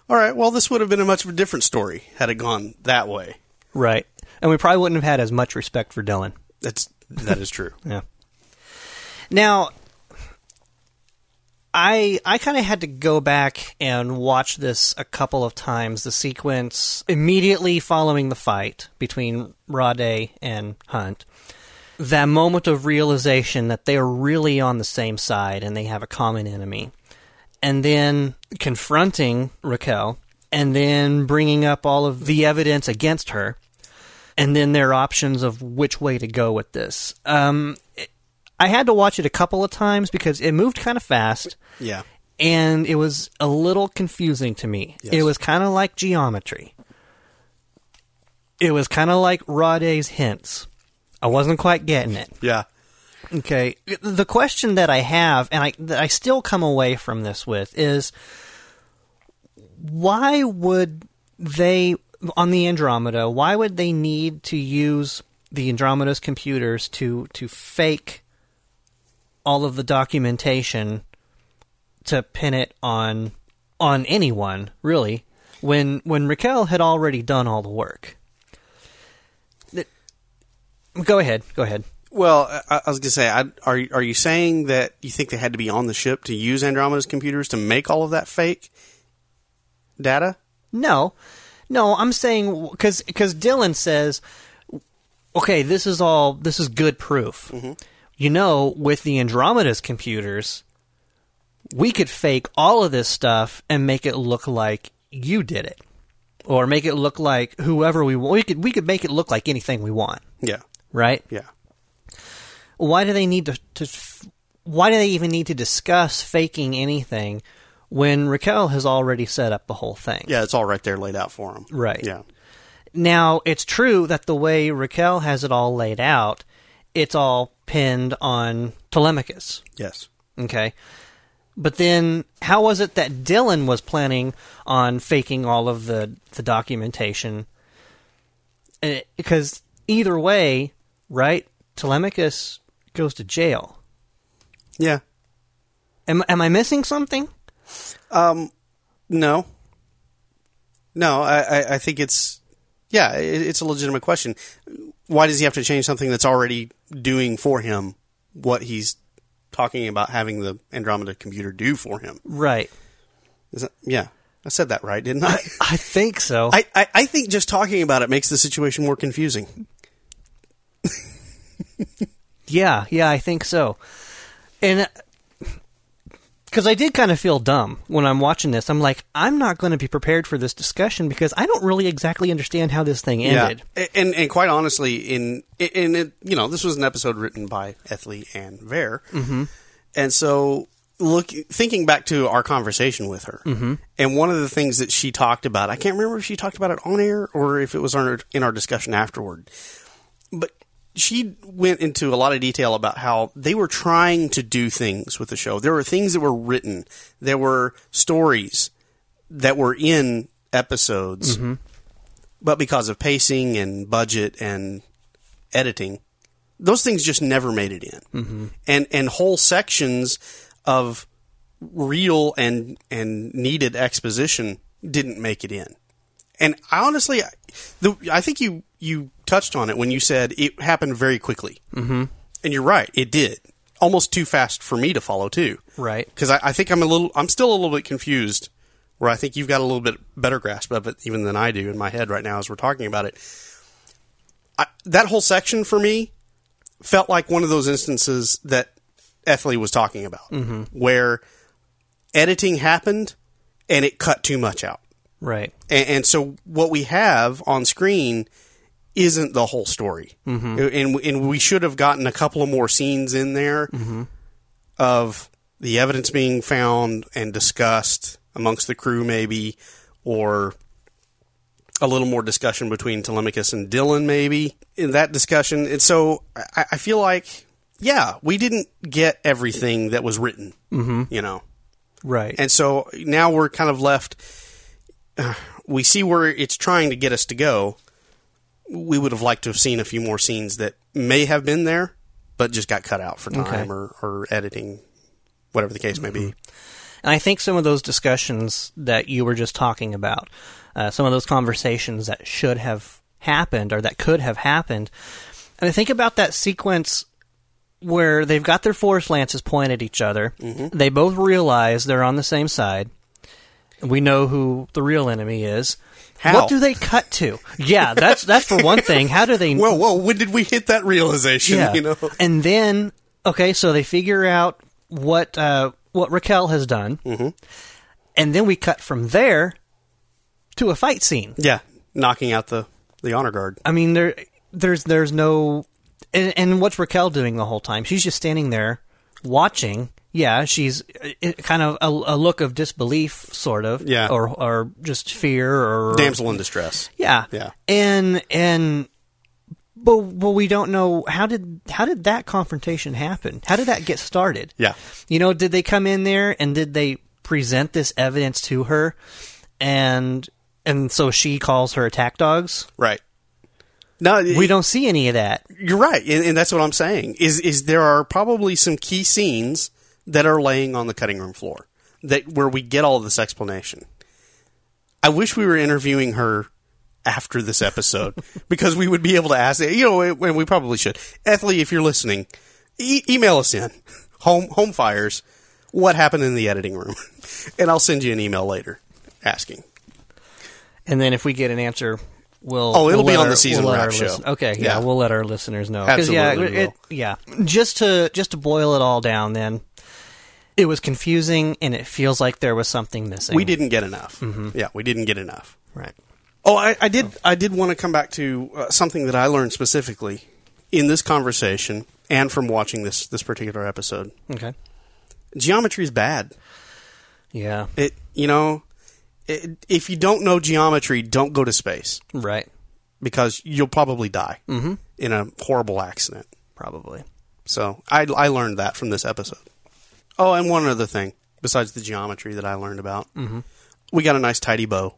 All right. Well, this would have been a much of a different story had it gone that way. right. And we probably wouldn't have had as much respect for Dylan. That's that is true. Yeah. Now, I I kind of had to go back and watch this a couple of times. The sequence immediately following the fight between Rhade and Hunt. That moment of realization that they are really on the same side and they have a common enemy. And then confronting Raquel and then bringing up all of the evidence against her and then their options of which way to go with this. Um, it- I had to watch it a couple of times because it moved kind of fast Yeah. and it was a little confusing to me. Yes. It was kind of like geometry. It was kind of like Rhade's hints. I wasn't quite getting it. Yeah. Okay. The question that I have, and I that I still come away from this with, is why would they on the Andromeda? Why would they need to use the Andromeda's computers to to fake all of the documentation to pin it on on anyone really? When when Raquel had already done all the work. It- Go ahead. Go ahead. Well, I, I was gonna say, I, are are you saying that you think they had to be on the ship to use Andromeda's computers to make all of that fake data? No, no, I'm saying because because Dylan says, okay, this is all this is good proof. Mm-hmm. You know, with the Andromeda's computers, we could fake all of this stuff and make it look like you did it, or make it look like whoever we want. We could we could make it look like anything we want, Yeah, right? yeah. Why do they need to, to why do they even need to discuss faking anything when Raquel has already set up the whole thing? Yeah, it's all right there laid out for him. Right. Yeah. Now, it's true that the way Raquel has it all laid out, it's all pinned on Telemachus. Yes. Okay. But then, how was it that Dylan was planning on faking all of the, the documentation? Eh, because either way, right, Telemachus goes to jail. Yeah. Am, am I missing something? Um, no. No, I, I, I think it's yeah, it, it's a legitimate question. Why does he have to change something that's already doing for him what he's talking about having the Andromeda computer do for him? Right. Is that, yeah, I said that right, didn't I? I think so. I, I, I think just talking about it makes the situation more confusing. Yeah, yeah, I think so. And uh, because I did kind of feel dumb when I'm watching this, I'm like, I'm not going to be prepared for this discussion because I don't really exactly understand how this thing ended. Yeah, and and quite honestly, in in it, you know, this was an episode written by Ethlie Ann Vare, mm-hmm. and so look, thinking back to our conversation with her, mm-hmm. and one of the things that she talked about, I can't remember if she talked about it on air or if it was on her, in our discussion afterward, but she went into a lot of detail about how they were trying to do things with the show. There were things that were written, there were stories that were in episodes, Mm-hmm. but because of pacing and budget and editing, those things just never made it in. Mm-hmm. And and whole sections of real and and needed exposition didn't make it in. And I honestly, the, I think you you touched on it when you said it happened very quickly. Mm-hmm. And you're right, it did. Almost too fast for me to follow too. Right. Because I, I think I'm a little, I'm still a little bit confused. Where I think you've got a little bit better grasp of it even than I do in my head right now as we're talking about it. I, that whole section for me felt like one of those instances that Ethlie was talking about, where editing happened and it cut too much out. Right. And, and so what we have on screen isn't the whole story, mm-hmm. and and we should have gotten a couple of more scenes in there of the evidence being found and discussed amongst the crew, maybe, or a little more discussion between Telemachus and Dylan, maybe in that discussion. And so I, I feel like, yeah, we didn't get everything that was written, mm-hmm. you know. Right. And so now we're kind of left. Uh, we see where it's trying to get us to go. We would have liked to have seen a few more scenes that may have been there, but just got cut out for time Okay. or, or editing, whatever the case may be. And I think some of those discussions that you were just talking about, uh, some of those conversations that should have happened or that could have happened, and I think about that sequence where they've got their force lances pointed at each other. They both realize they're on the same side. We know who the real enemy is. How? What do they cut to? Yeah, that's that's for one thing. How do they? Whoa, whoa! When did we hit that realization? Yeah. You know, And then, okay, so they figure out what uh, what Raquel has done, mm-hmm. and then we cut from there to a fight scene. yeah, knocking out the the honor guard. I mean, there there's there's no, and, and what's Raquel doing the whole time? She's just standing there watching. Yeah, she's uh, kind of a, a look of disbelief, sort of, Yeah. or or just fear, or Damsel in distress. Yeah. Yeah. And and but but we don't know how did how did that confrontation happen? How did that get started? Yeah. You know, did they come in there and did they present this evidence to her and and so she calls her attack dogs? Right. No, We don't see any of that. You're right, and, and that's what I'm saying. Is is there are probably some key scenes that are laying on the cutting room floor that where we get all this explanation. I wish we were interviewing her after this episode because we would be able to ask. it. You know, and we probably should. Ethlie, if you're listening, e- email us in home home fires. What happened in the editing room, and I'll send you an email later asking. And then if we get an answer We'll, Oh, it'll we'll be on the season we'll wrap show. listen- Okay, yeah, Yeah. we'll let our listeners know. 'Cause, yeah, Absolutely it, yeah, just to just to boil it all down. Then it was confusing, and it feels like there was something missing. We didn't get enough. Yeah, we didn't get enough. right. Oh, I, I did. I did want to come back to uh, something that I learned specifically in this conversation and from watching this this particular episode. Okay. Geometry is bad. Yeah. It, you know, it, if you don't know geometry, don't go to space Right. because you'll probably die in a horrible accident. Probably. So I, I learned that from this episode. Oh, and one other thing besides the geometry that I learned about, mm-hmm. we got a nice tidy bow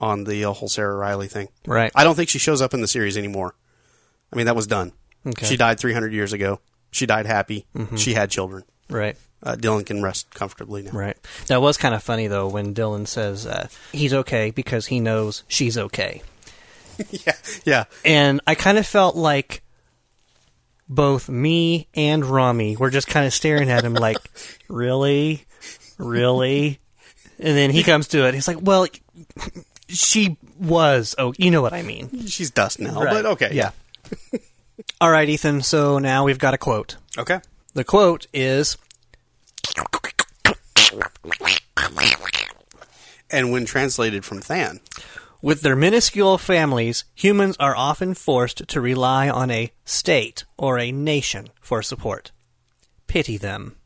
on the uh, whole Sarah Riley thing. Right. I don't think she shows up in the series anymore. I mean, that was done. Okay. She died 300 years ago. She died happy. She had children. Right. Uh, Dylan can rest comfortably now. Right. That was kind of funny though when Dylan says uh, he's okay because he knows she's okay, yeah, yeah. and I kind of felt like both me and Rommie were just kind of staring at him like, really, really, and then he comes to it. He's like, well, she was. Oh, you know what I mean. She's dust now, Right. but okay. Yeah. All right, Ethan. So now we've got a quote. Okay. The quote is And when translated from Than, With their minuscule families, humans are often forced to rely on a state or a nation for support. Pity them.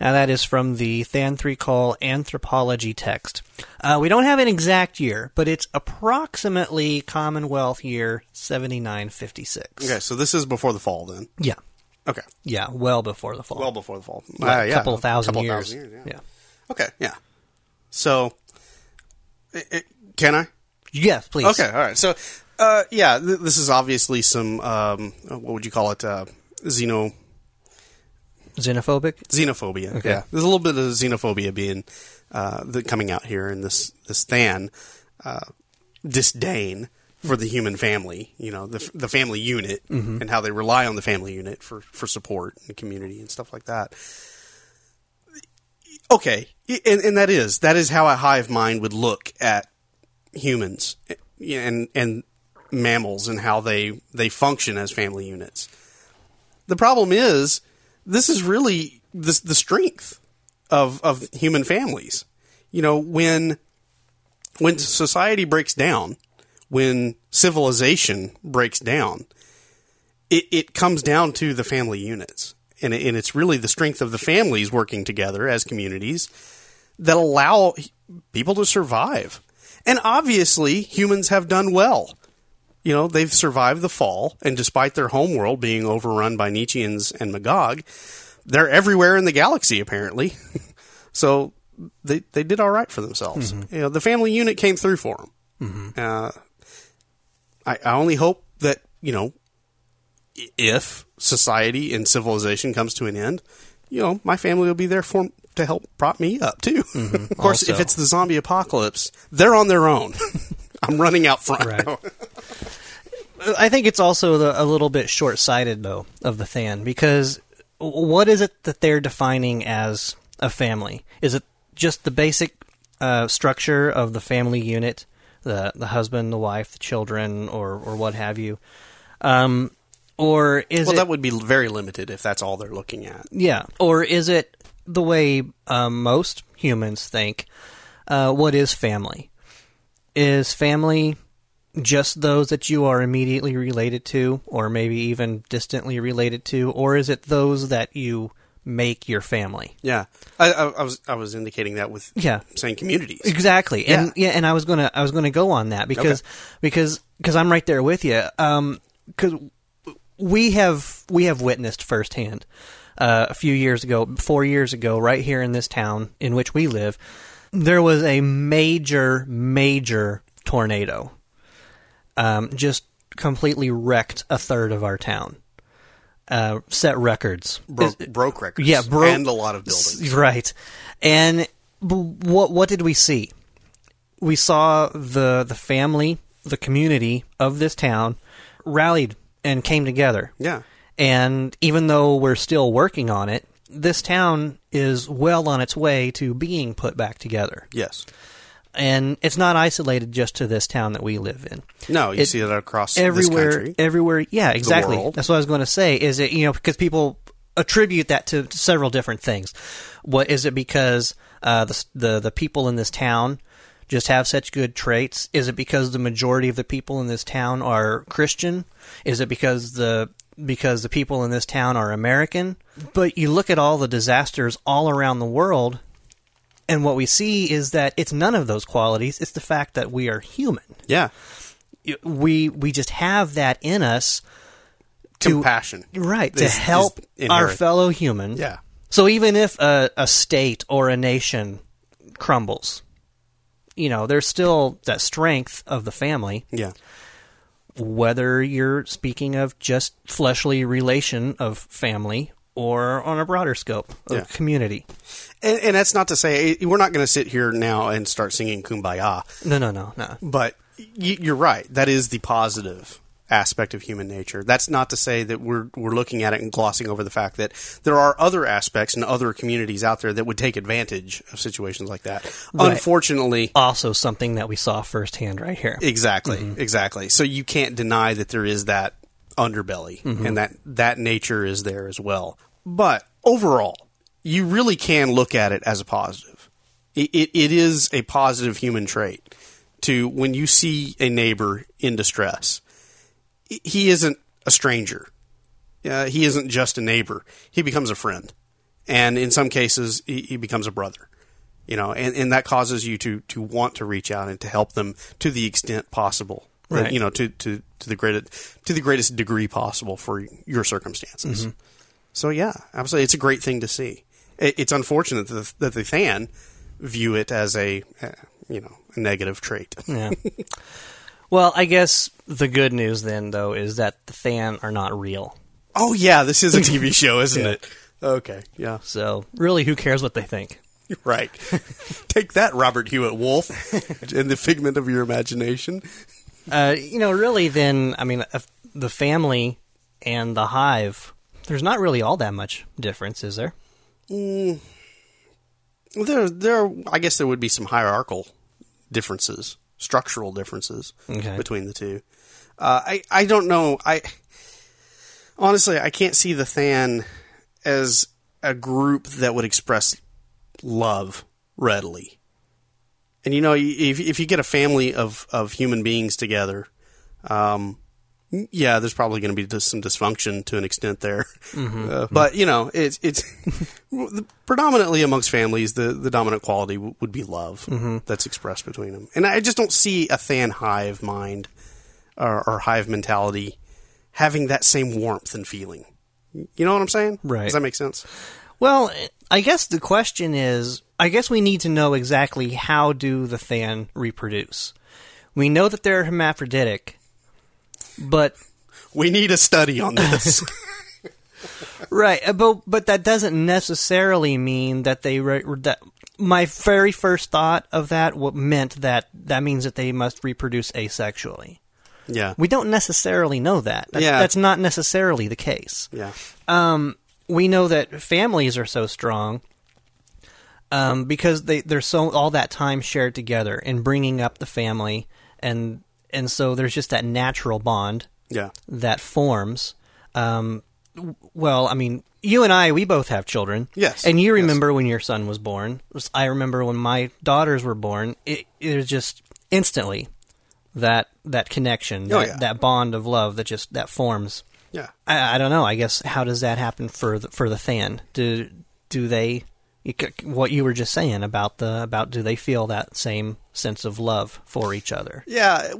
Now, that is from the Than-Thre-Kull Anthropology text. Uh, we don't have an exact year, but it's approximately Commonwealth year 7956. okay, so this is before the fall then. Yeah. Okay. Yeah, well before the fall. Well before the fall. Like Uh, a yeah, couple thousand couple years. thousand years, yeah. yeah. Okay, yeah. So, i- i- can I? Yes, please. Okay, all right. So, uh, yeah, th- this is obviously some, um, what would you call it? Uh, xeno, Xenophobic? xenophobia. Okay. Yeah, there's a little bit of xenophobia being uh, the, coming out here in this this Than uh, disdain for the human family. You know, the the family unit and how they rely on the family unit for for support and community and stuff like that. Okay, and, and that is that is how a hive mind would look at humans eh, and and mammals and how they they function as family units. The problem is this is really the the strength of of human families. You know, when when society breaks down, when civilization breaks down, it, it comes down to the family units. And, it, and it's really the strength of the families working together as communities that allow people to survive. And obviously, humans have done well. You know, they've survived the fall, and despite their homeworld being overrun by Nietzscheans and Magog, they're everywhere in the galaxy, apparently. so they they did all right for themselves. You know, the family unit came through for them. Uh, I, I only hope that you know, if society and civilization comes to an end, you know, my family will be there for to help prop me up too. of course, if it's the zombie apocalypse, they're on their own. I'm running out front. Right. I think it's also the, a little bit short sighted, though, of the Than because what is it that they're defining as a family? Is it just the basic uh, structure of the family unit, the the husband, the wife, the children, or or what have you? Um, or is well, it that would be very limited if that's all they're looking at. yeah, or is it the way um, most humans think? Uh, what is family? Is family just those that you are immediately related to, or maybe even distantly related to, or is it those that you make your family? Yeah, I, I, I was I was indicating that with Yeah. saying communities. Exactly, and yeah, and I was gonna I was gonna go on that because because because I'm right there with you. Um, because we have we have witnessed firsthand uh, a few years ago, four years ago, right here in this town in which we live, there was a major major tornado. Um, just completely wrecked a third of our town. Uh, set records. Broke, Is- broke records. yeah, broke and a lot of buildings. Right, and b- what what did we see? We saw the the family, the community of this town rallied and came together. Yeah, And even though we're still working on it, this town is well on its way to being put back together. yes. And it's not isolated just to this town that we live in No, you It- see it across everywhere country. everywhere yeah exactly that's what i was going to say is it you know because people attribute that to several different things what is it because uh, the, the the people in this town just have such good traits is it because the majority of the people in this town are christian is it because the because the people in this town are american but you look at all the disasters all around the world and what we see is that it's none of those qualities it's the fact that we are human yeah, we we just have that in us to compassion. right to is- is help our fellow human. Yeah, So even if a, a state or a nation crumbles, you know, there's still that strength of the family. yeah, Whether you're speaking of just fleshly relation of family or on a broader scope of Yeah. community. and, and that's not to say eh, we're not going to sit here now and start singing "Kumbaya," No, no, no, no. but y- you're right. That is the positive aspect of human nature. That's not to say that we're we're looking at it and glossing over the fact that there are other aspects and other communities out there that would take advantage of situations like that. Right. Unfortunately, Also, something that we saw firsthand right here. Exactly, mm-hmm. exactly. So you can't deny that there is that underbelly, mm-hmm. and that that nature is there as well. But overall, you really can look at it as a positive. It, it, it is a positive human trait to when you see a neighbor in distress. He isn't a stranger. Uh, he isn't just a neighbor. He becomes a friend, and in some cases, he, he becomes a brother. You know, and, and that causes you to to want to reach out and to help them to the extent possible. Right. You know, to, to, to the greatest to the greatest degree possible for your circumstances. So yeah, absolutely, it's a great thing to see. It, it's unfortunate that the, that the Than view it as a uh, you know a negative trait. Yeah. well, I guess the good news then, though, is that the Than are not real. Oh yeah, this is a TV show, isn't Yeah. it? Okay, yeah, So really, who cares what they think? right. Take that, Robert Hewitt Wolfe, and the figment of your imagination. Uh, you know, really, then I mean, the family and the hive. There's not really all that much difference, is there? There, there. I guess there would be some hierarchical differences, structural differences Okay. between the two. Uh, I, I don't know. I honestly, I can't see the Than as a group that would express love readily. And you know, if if you get a family of of human beings together, um, yeah, there's probably going to be some dysfunction to an extent there. Mm-hmm. Uh, mm-hmm. but you know, it's it's predominantly amongst families, the the dominant quality w- would be love mm-hmm. that's expressed between them. And I just don't see a Than hive mind or, or hive mentality having that same warmth and feeling. You know what I'm saying? Right. Does that make sense? Well, I guess the question is, I guess we need to know exactly how do the Than reproduce. We know that they're hermaphroditic, but We need a study on this. right, uh, but but that doesn't necessarily mean that they re- that. My very first thought of that what meant that that means that they must reproduce asexually. yeah. We don't necessarily know that. That's, Yeah. that's not necessarily the case. yeah. um, we know that families are so strong um, because they, they're so all that time shared together in bringing up the family, and and so there's just that natural bond Yeah. that forms. Um, well, I mean, you and I, we both have children. Yes, and you yes. remember when your son was born. I remember when my daughters were born. It, it was just instantly that that connection, Oh, that, yeah. that bond of love that just that forms. Yeah. I, I don't know. I guess how does that happen for the, for the Than? Do do they what you were just saying about the about do they feel that same sense of love for each other? Yeah,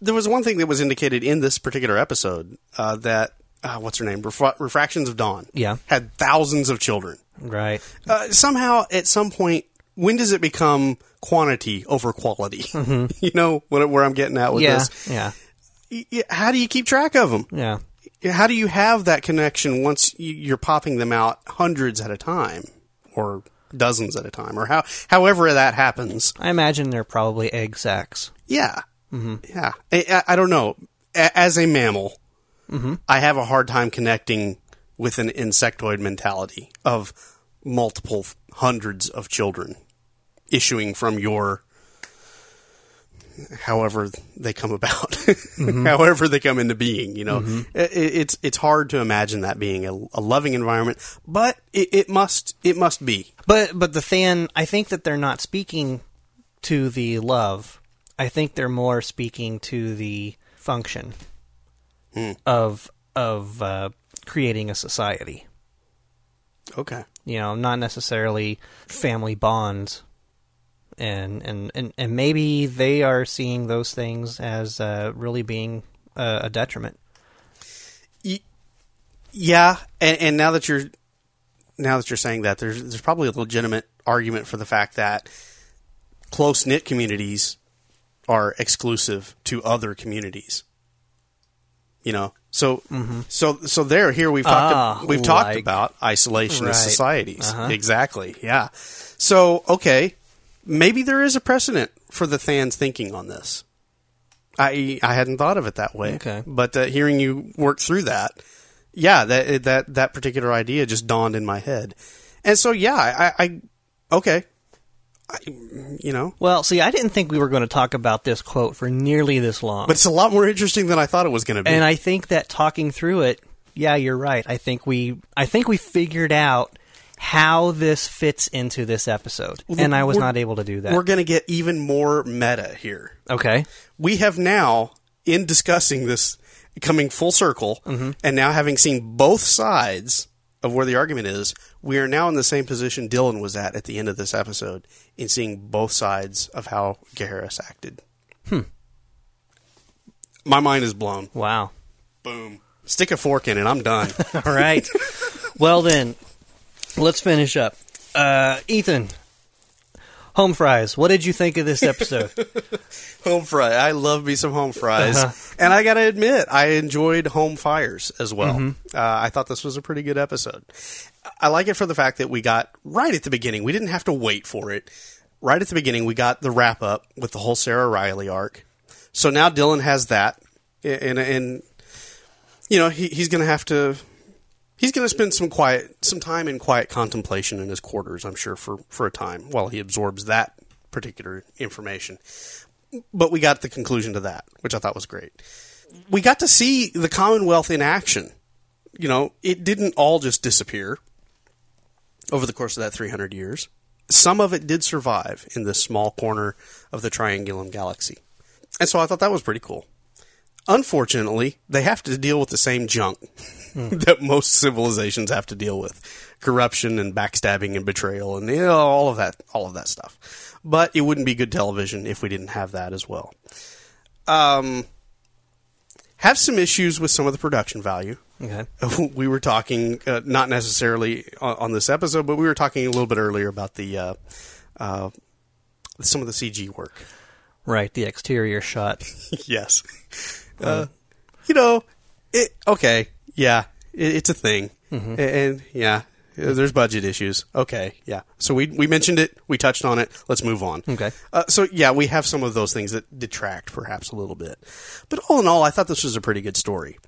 there was one thing that was indicated in this particular episode uh, that uh, what's her name, Refra- Refractions of Dawn, Yeah. had thousands of children. Right. Uh, somehow, at some point, when does it become quantity over quality? you know what, where I'm getting at with yeah. this. Yeah. Y- y- How do you keep track of them? Yeah. How do you have that connection once you- you're popping them out hundreds at a time, or dozens at a time, or how however that happens? I imagine they're probably egg sacs. Yeah, mm-hmm. yeah. I, I- don't know. A- As a mammal, mm-hmm. I have a hard time connecting with an insectoid mentality of multiple hundreds of children issuing from your. However they come about, mm-hmm. however they come into being, you know, mm-hmm. I- I- it's it's hard to imagine that being a, a loving environment, but it, it must it must be. But but the Than, I think that they're not speaking to the love. I think they're more speaking to the function hmm. of of uh, creating a society. Okay, You know, not necessarily family bonds. And, and, and, and maybe they are seeing those things as uh, really being uh, a detriment. Yeah, and, and now that you're now that you're saying that, there's there's probably a legitimate argument for the fact that close knit communities are exclusive to other communities. You know, so so so there here we've talked Ah, we've talked like- about isolationist Right. societies Uh-huh. exactly. Yeah, so okay, maybe there is a precedent for the Than's thinking on this. I I hadn't thought of it that way. Okay. but uh, hearing you work through that, yeah, that that that particular idea just dawned in my head, and so yeah, I, I okay, I, you know. Well, see, I didn't think we were going to talk about this quote for nearly this long. But it's a lot more interesting than I thought it was going to be. and I think that talking through it, yeah, you're right. I think we I think we figured out how this fits into this episode. and I was we're- not able to do that. We're going to get even more meta here. okay. We have now, in discussing this, coming full circle, Mm-hmm. and now having seen both sides of where the argument is, we are now in the same position Dylan was at at the end of this episode in seeing both sides of how Gaheris acted. Hmm. My mind is blown. Wow. Boom. Stick a fork in it. I'm done. All right. well then, let's finish up. Uh, Ethan, home fries. What did you think of this episode? home fry. I love me some home fries, Uh-huh. and I got to admit, I enjoyed home fires as well. Mm-hmm. Uh, I thought this was a pretty good episode. I like it for the fact that we got right at the beginning. We didn't have to wait for it. Right at the beginning, we got the wrap up with the whole Sara Riley arc. So now Dylan has that, and and you know he, he's going to have to. He's going to spend some quiet, some time in quiet contemplation in his quarters. I'm sure for for a time while he absorbs that particular information but we got the conclusion to that, which I thought was great. We got to see the Commonwealth in action. You know, it didn't all just disappear over the course of that 300 years. Some of it did survive in this small corner of the Triangulum Galaxy. And so I thought that was pretty cool. Unfortunately, they have to deal with the same junk that most civilizations have to deal with. Corruption and backstabbing and betrayal and you know, all of that all of that stuff. But it wouldn't be good television if we didn't have that as well. Um have some issues with some of the production value. Okay. we were talking uh, not necessarily on, on this episode, but we were talking a little bit earlier about the uh, uh, some of the CG work. Right, the exterior shot. yes. Uh, you know, it okay, yeah, it, it's a thing, Mm-hmm. and, and yeah, there's budget issues. Okay, yeah. So we we mentioned it, we touched on it. Let's move on. Okay. Uh, so yeah, we have some of those things that detract perhaps a little bit, but all in all, I thought this was a pretty good story.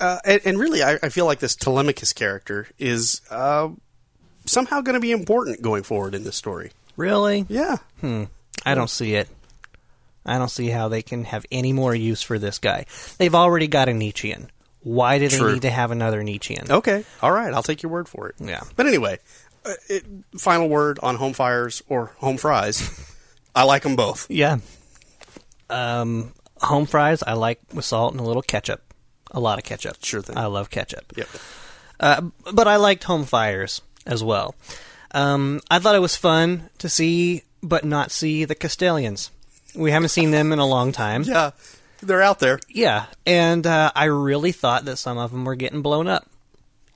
Uh, and, and really, I, I feel like this Telemachus character is uh, somehow going to be important going forward in this story. Really? Yeah. Hmm. I don't see it. I don't see how they can have any more use for this guy. They've already got a Nietzschean. Why do they True. need to have another Nietzschean? Okay. All right. I'll take your word for it. Yeah. But anyway, uh, it, final word on home fires or home fries. I like them both. Yeah. Um, home fries I like with salt and a little ketchup. A lot of ketchup. Sure thing. I love ketchup. Yep. Uh, but I liked home fires as well. Um, I thought it was fun to see, but not see the Castalians. We haven't seen them in a long time. Yeah. They're out there. Yeah, and uh, I really thought that some of them were getting blown up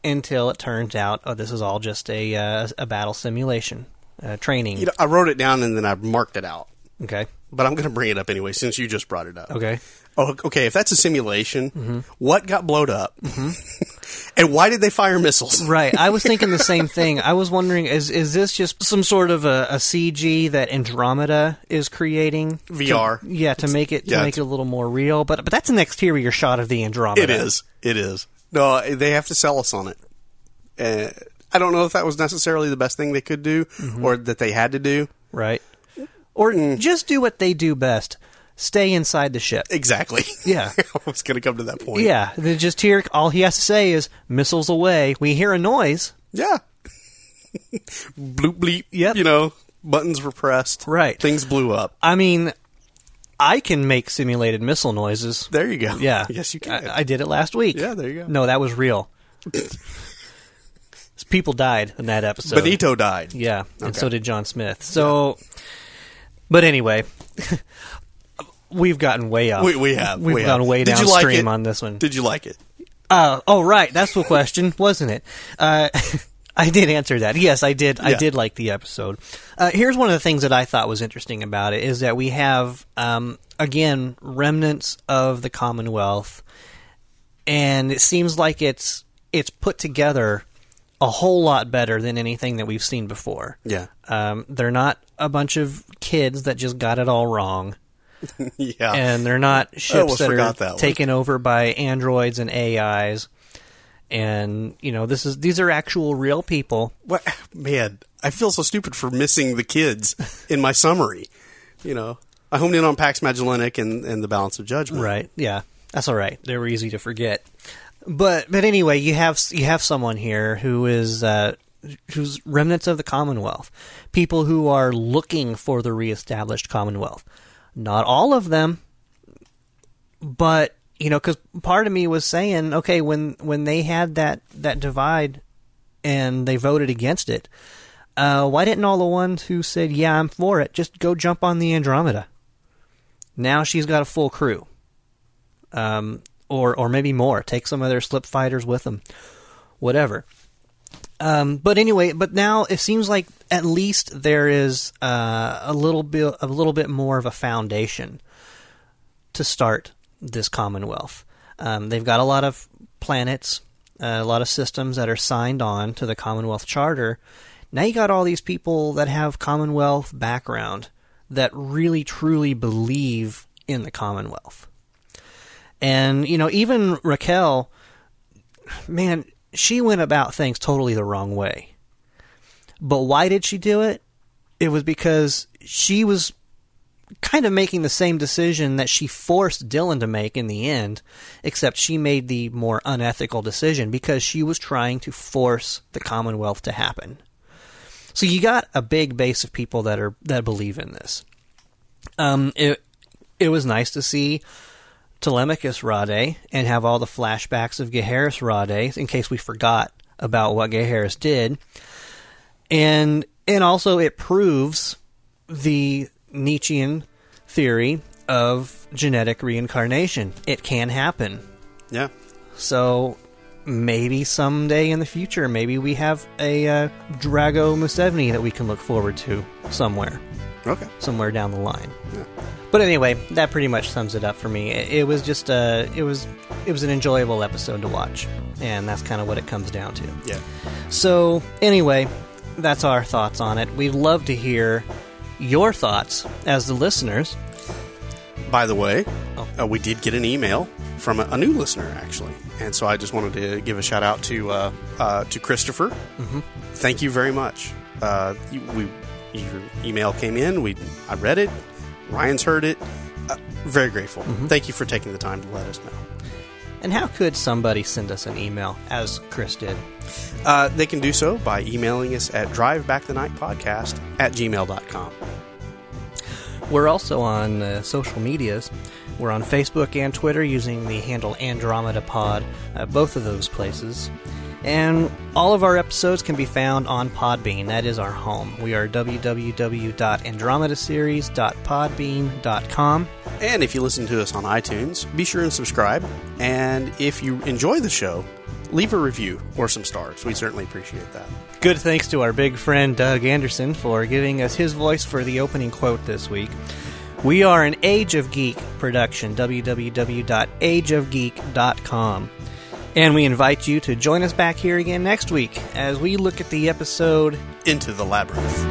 until it turns out, oh, this is all just a uh, a battle simulation, uh, training. You know, I wrote it down and then I marked it out. okay, But I'm going to bring it up anyway since you just brought it up. okay. Oh, okay. If that's a simulation, Mm-hmm. what got blowed up? and why did they fire missiles? Right, I was thinking the same thing. I was wondering, is is this just some sort of a, a CG that Andromeda is creating? To- VR. yeah, to make it to Yeah, make it a little more real. But but that's an exterior shot of the Andromeda. It is. It is. No, they have to sell us on it. Uh, I don't know if that was necessarily the best thing they could do Mm-hmm. or that they had to do. right. Or just do what they do best: stay inside the ship. Exactly. Yeah. I was going to come to that point. Yeah, they just hear all he has to say is missiles away. We hear a noise. Yeah. Bloop bleep. Yep. You know, buttons were pressed. Right. Things blew up. I mean, I can make simulated missile noises. There you go. Yeah. Yes, you can. I, I did it last week. Yeah, there you go. No, that was real. People died in that episode. Benito died. Yeah, and Okay. so did John Smith. So, but anyway, we've gotten way off. We, we have. We've we gone have. way Did you like downstream on this one. Did you like it? Uh, oh, right. That's the question, wasn't it? Uh, I did answer that. Yes, I did. I did like the episode. Uh, here's one of the things that I thought was interesting about it is that we have, um, again, remnants of the Commonwealth, and it seems like it's it's put together a whole lot better than anything that we've seen before. Yeah. Um, they're not a bunch of kids that just got it all wrong Yeah. and they're not ships that are that one. taken over by androids and AIs. And you know, this is these are actual real people. What man? I feel so stupid for missing the kids in my summary. You know, I homed in on Pax Magellanic and, and the Balance of Judgment. Right. Yeah. That's all right. They were easy to forget. But but anyway, you have you have someone here who is uh, who's remnants of the Commonwealth, people who are looking for the reestablished Commonwealth. Not all of them, but you know, because part of me was saying, okay, when when they had that that divide and they voted against it, uh, why didn't all the ones who said, yeah, I'm for it, just go jump on the Andromeda? Now she's got a full crew. Um, or or maybe more. Take some of their slip fighters with them, whatever. Um, but anyway, but now it seems like at least there is uh, a little bit a little bit more of a foundation to start this Commonwealth. Um, they've got a lot of planets, uh, a lot of systems that are signed on to the Commonwealth Charter. Now you got all these people that have Commonwealth background that really truly believe in the Commonwealth. And, you know, even Raquel, man, she went about things totally the wrong way. But why did she do it? It was because she was kind of making the same decision that she forced Dylan to make in the end, except she made the more unethical decision because she was trying to force the Commonwealth to happen. So you got a big base of people that are that believe in this. Um, it it was nice to see Telemachus Rhade and have all the flashbacks of Gaheris Rhade in case we forgot about what Gaheris did. And and also it proves the Nietzschean theory of genetic reincarnation. It can happen. Yeah. So maybe someday in the future, maybe we have a uh, Drago Museveni that we can look forward to somewhere, Okay. somewhere down the line. Yeah. But anyway, that pretty much sums it up for me. It, it was just a, it was, it was an enjoyable episode to watch, and that's kind of what it comes down to. Yeah. So anyway, that's our thoughts on it. We'd love to hear your thoughts as the listeners. By the way, Oh. uh, we did get an email from a, a new listener actually, and so I just wanted to give a shout out to uh, uh, to Christopher. Mm-hmm. Thank you very much. Uh, you, we your email came in. We I read it. Ryan's heard it. Uh, very grateful. Thank you for taking the time to let us know. And how could somebody send us an email as Chris did? Uh, they can do so by emailing us at drivebackthenightpodcast at gmail.com. We're also on uh, social medias. We're on Facebook and Twitter using the handle Andromeda Pod, uh, both of those places. And all of our episodes can be found on Podbean. That is our home. We are www.andromedaseries.podbean.com. And if you listen to us on iTunes, be sure and subscribe. And if you enjoy the show, leave a review or some stars. We certainly appreciate that. Good thanks to our big friend Doug Anderson for giving us his voice for the opening quote this week. We are an Age of Geek production, www.ageofgeek.com. And we invite you to join us back here again next week as we look at the episode. Into the labyrinth.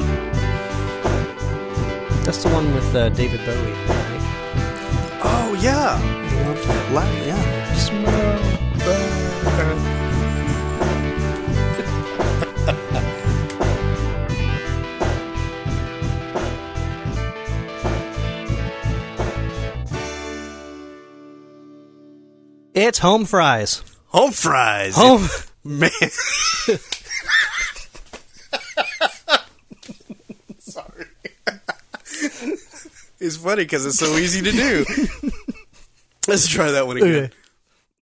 That's the one with uh, David Bowie, right? Oh, yeah. La- yeah. It's home fries. Home fries. Home. Man. Sorry. it's funny because it's so easy to do. Let's try that one again. Okay.